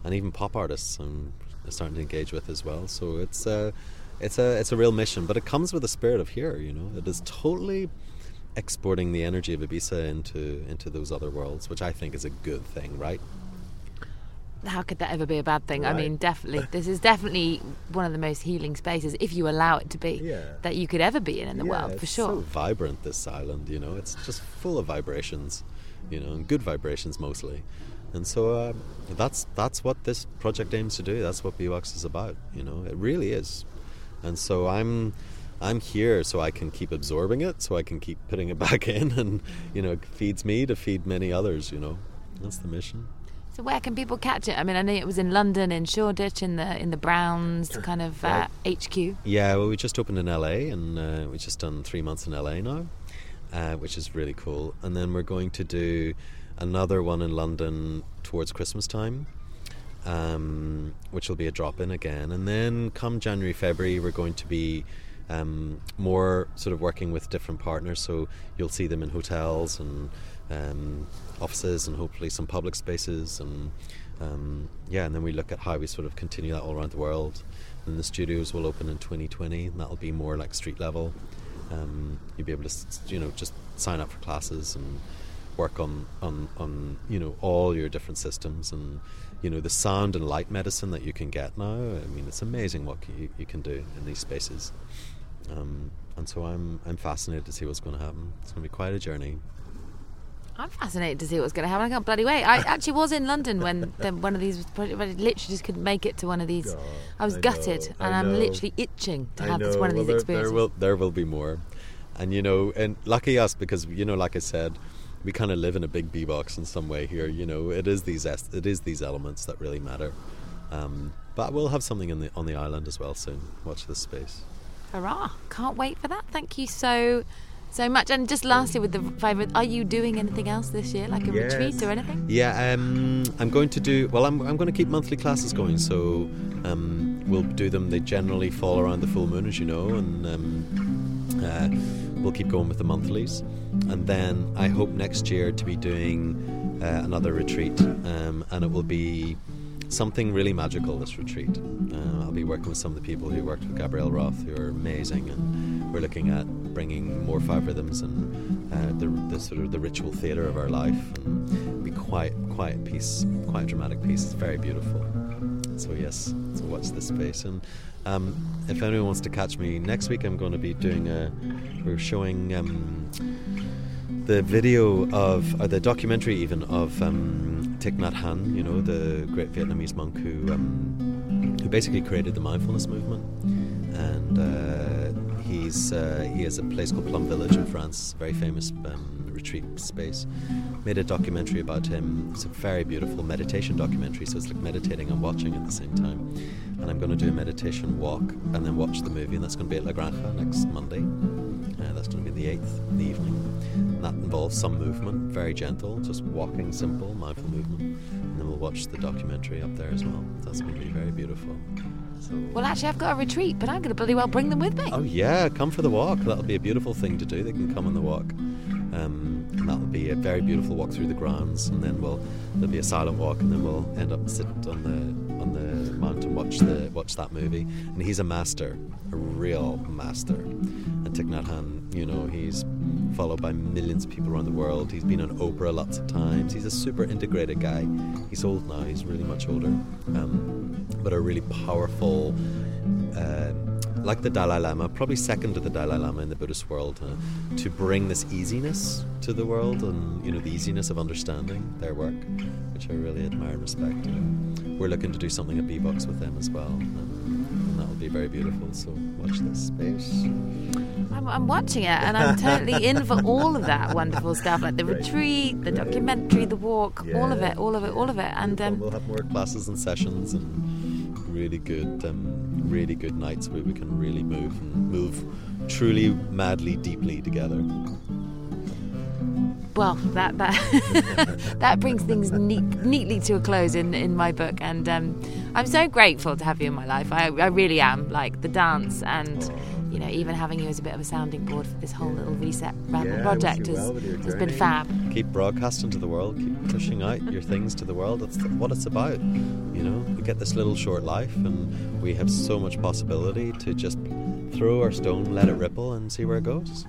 and even pop artists. I'm starting to engage with as well. So it's a, it's a, it's a real mission, but it comes with the spirit of here. You know, it is totally exporting the energy of Ibiza into into those other worlds, which I think is a good thing, right? How could that ever be a bad thing? I mean, definitely. (laughs) This is definitely one of the most healing spaces, if you allow it to be, Yeah. that you could ever be in in the Yeah, world, for it's sure. So vibrant, this island. You know, it's just full of vibrations. You know, and good vibrations mostly. And so uh, that's that's what this project aims to do. That's what BeBox is about. You know, it really is. And so I'm I'm here so I can keep absorbing it, so I can keep putting it (laughs) back in, and you know, it feeds me to feed many others. You know, that's the mission. So where can people catch it? I mean, I know it was in London, in Shoreditch, in the in the Browns kind of uh, HQ. Yeah, well, we just opened in LA, and uh, we've just done three months in LA now, uh, which is really cool. And then we're going to do another one in London towards Christmas time, um, which will be a drop in again. And then come January, February, we're going to be um, more sort of working with different partners. So you'll see them in hotels and um, offices, and hopefully some public spaces. And um, yeah, and then we look at how we sort of continue that all around the world. And the studios will open in 2020, and that'll be more like street level. Um, you'll be able to, you know, just sign up for classes and work on, on, on you know all your different systems and you know the sound and light medicine that you can get now. I mean, it's amazing what you, you can do in these spaces. Um, and so I'm I'm fascinated to see what's going to happen. It's going to be quite a journey. I'm fascinated to see what's going to happen. I can't bloody wait. I (laughs) actually was in London when the, one of these but I literally just couldn't make it to one of these. God, I was I gutted, know, and I'm literally itching to I have this one of well, these experiences. There will there will be more, and you know, and lucky us because you know, like I said, we kind of live in a big BeBox in some way here. You know, it is these es- it is these elements that really matter. Um, but we'll have something in the on the island as well soon. Watch this space. Hurrah! Can't wait for that. Thank you so, so much. And just lastly, with the favourite, are you doing anything else this year, like a retreat or anything? Yeah, um, I'm going to do. Well, I'm, I'm going to keep monthly classes going, so um, we'll do them. They generally fall around the full moon, as you know, and um, uh, we'll keep going with the monthlies. And then I hope next year to be doing uh, another retreat, um, and it will be something really magical. This retreat, uh, I'll be working with some of the people who worked with Gabrielle Roth, who are amazing, and we're looking at bringing more five rhythms and uh, the, the sort of the ritual theatre of our life, and be quite quiet piece, quite dramatic piece. It's very beautiful. So yes, so watch this space. And um, if anyone wants to catch me next week, I'm going to be doing a. We're showing. Um, the video of, or the documentary even of um, Thich Nhat Hanh, you know, the great Vietnamese monk who um, who basically created the mindfulness movement, and uh, he's uh, he has a place called Plum Village in France, very famous um, retreat space. Made a documentary about him. It's a very beautiful meditation documentary, so it's like meditating and watching at the same time. And I'm going to do a meditation walk and then watch the movie, and that's going to be at La Granja next Monday. Uh, that's going to be the 8th in the evening. And that involves some movement, very gentle, just walking, simple, mindful movement. And then we'll watch the documentary up there as well. That's going to be very beautiful. So, Well, actually, I've got a retreat, but I'm going to bloody well bring them with me. oh yeah, come for the walk. That'll be a beautiful thing to do. They can come on the walk. Um, and that'll be a very beautiful walk through the grounds, and then we'll there'll be a silent walk, and then we'll end up sit on the on the mountain watch the watch that movie. And he's a master, a real master. And Thich Nhat Hanh, you know, he's followed by millions of people around the world. He's been on Oprah lots of times. He's a super integrated guy. He's old now. He's really much older, um, but a really powerful. Uh, like the Dalai Lama, probably second to the Dalai Lama in the Buddhist world, uh, to bring this easiness to the world and you know the easiness of understanding their work, which I really admire and respect. We're looking to do something at BeBox with them as well, and that will be very beautiful. So watch this space. I'm, I'm watching it, and I'm totally in for all of that wonderful stuff, like the retreat, the documentary, the walk, all of it, all of it, all of it. And um, we'll have more classes and sessions and really good, um, really good nights where we can really move and move truly, madly, deeply together. well, that that (laughs) that brings things neat, neatly to a close in in my book, and um, I'm so grateful to have you in my life. I, I really am. Like the dance, and you know, even having you as a bit of a sounding board for this whole little reset rebel Yeah, project wish you has, well has been fab. keep broadcasting to the world, keep pushing out your things to the world. That's what it's about. You know, we get this little short life, and we have so much possibility to just throw our stone, let it ripple, and see where it goes.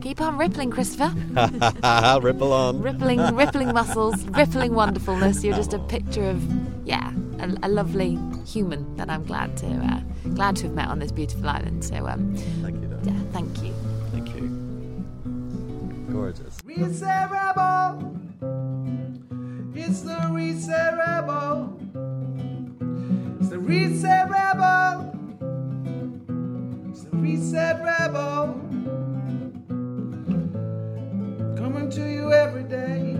Keep on rippling, Christopher. (laughs) ripple on. rippling, rippling muscles, rippling wonderfulness. You're just a picture of, yeah, a, a lovely human that I'm glad to uh, glad to have met on this beautiful island. So um, thank you. Dan. Yeah, thank you. Thank you. Gorgeous. Reset Rebel. It's the Reset Rebel. It's the Reset Rebel. It's the Reserable. Coming to you every day.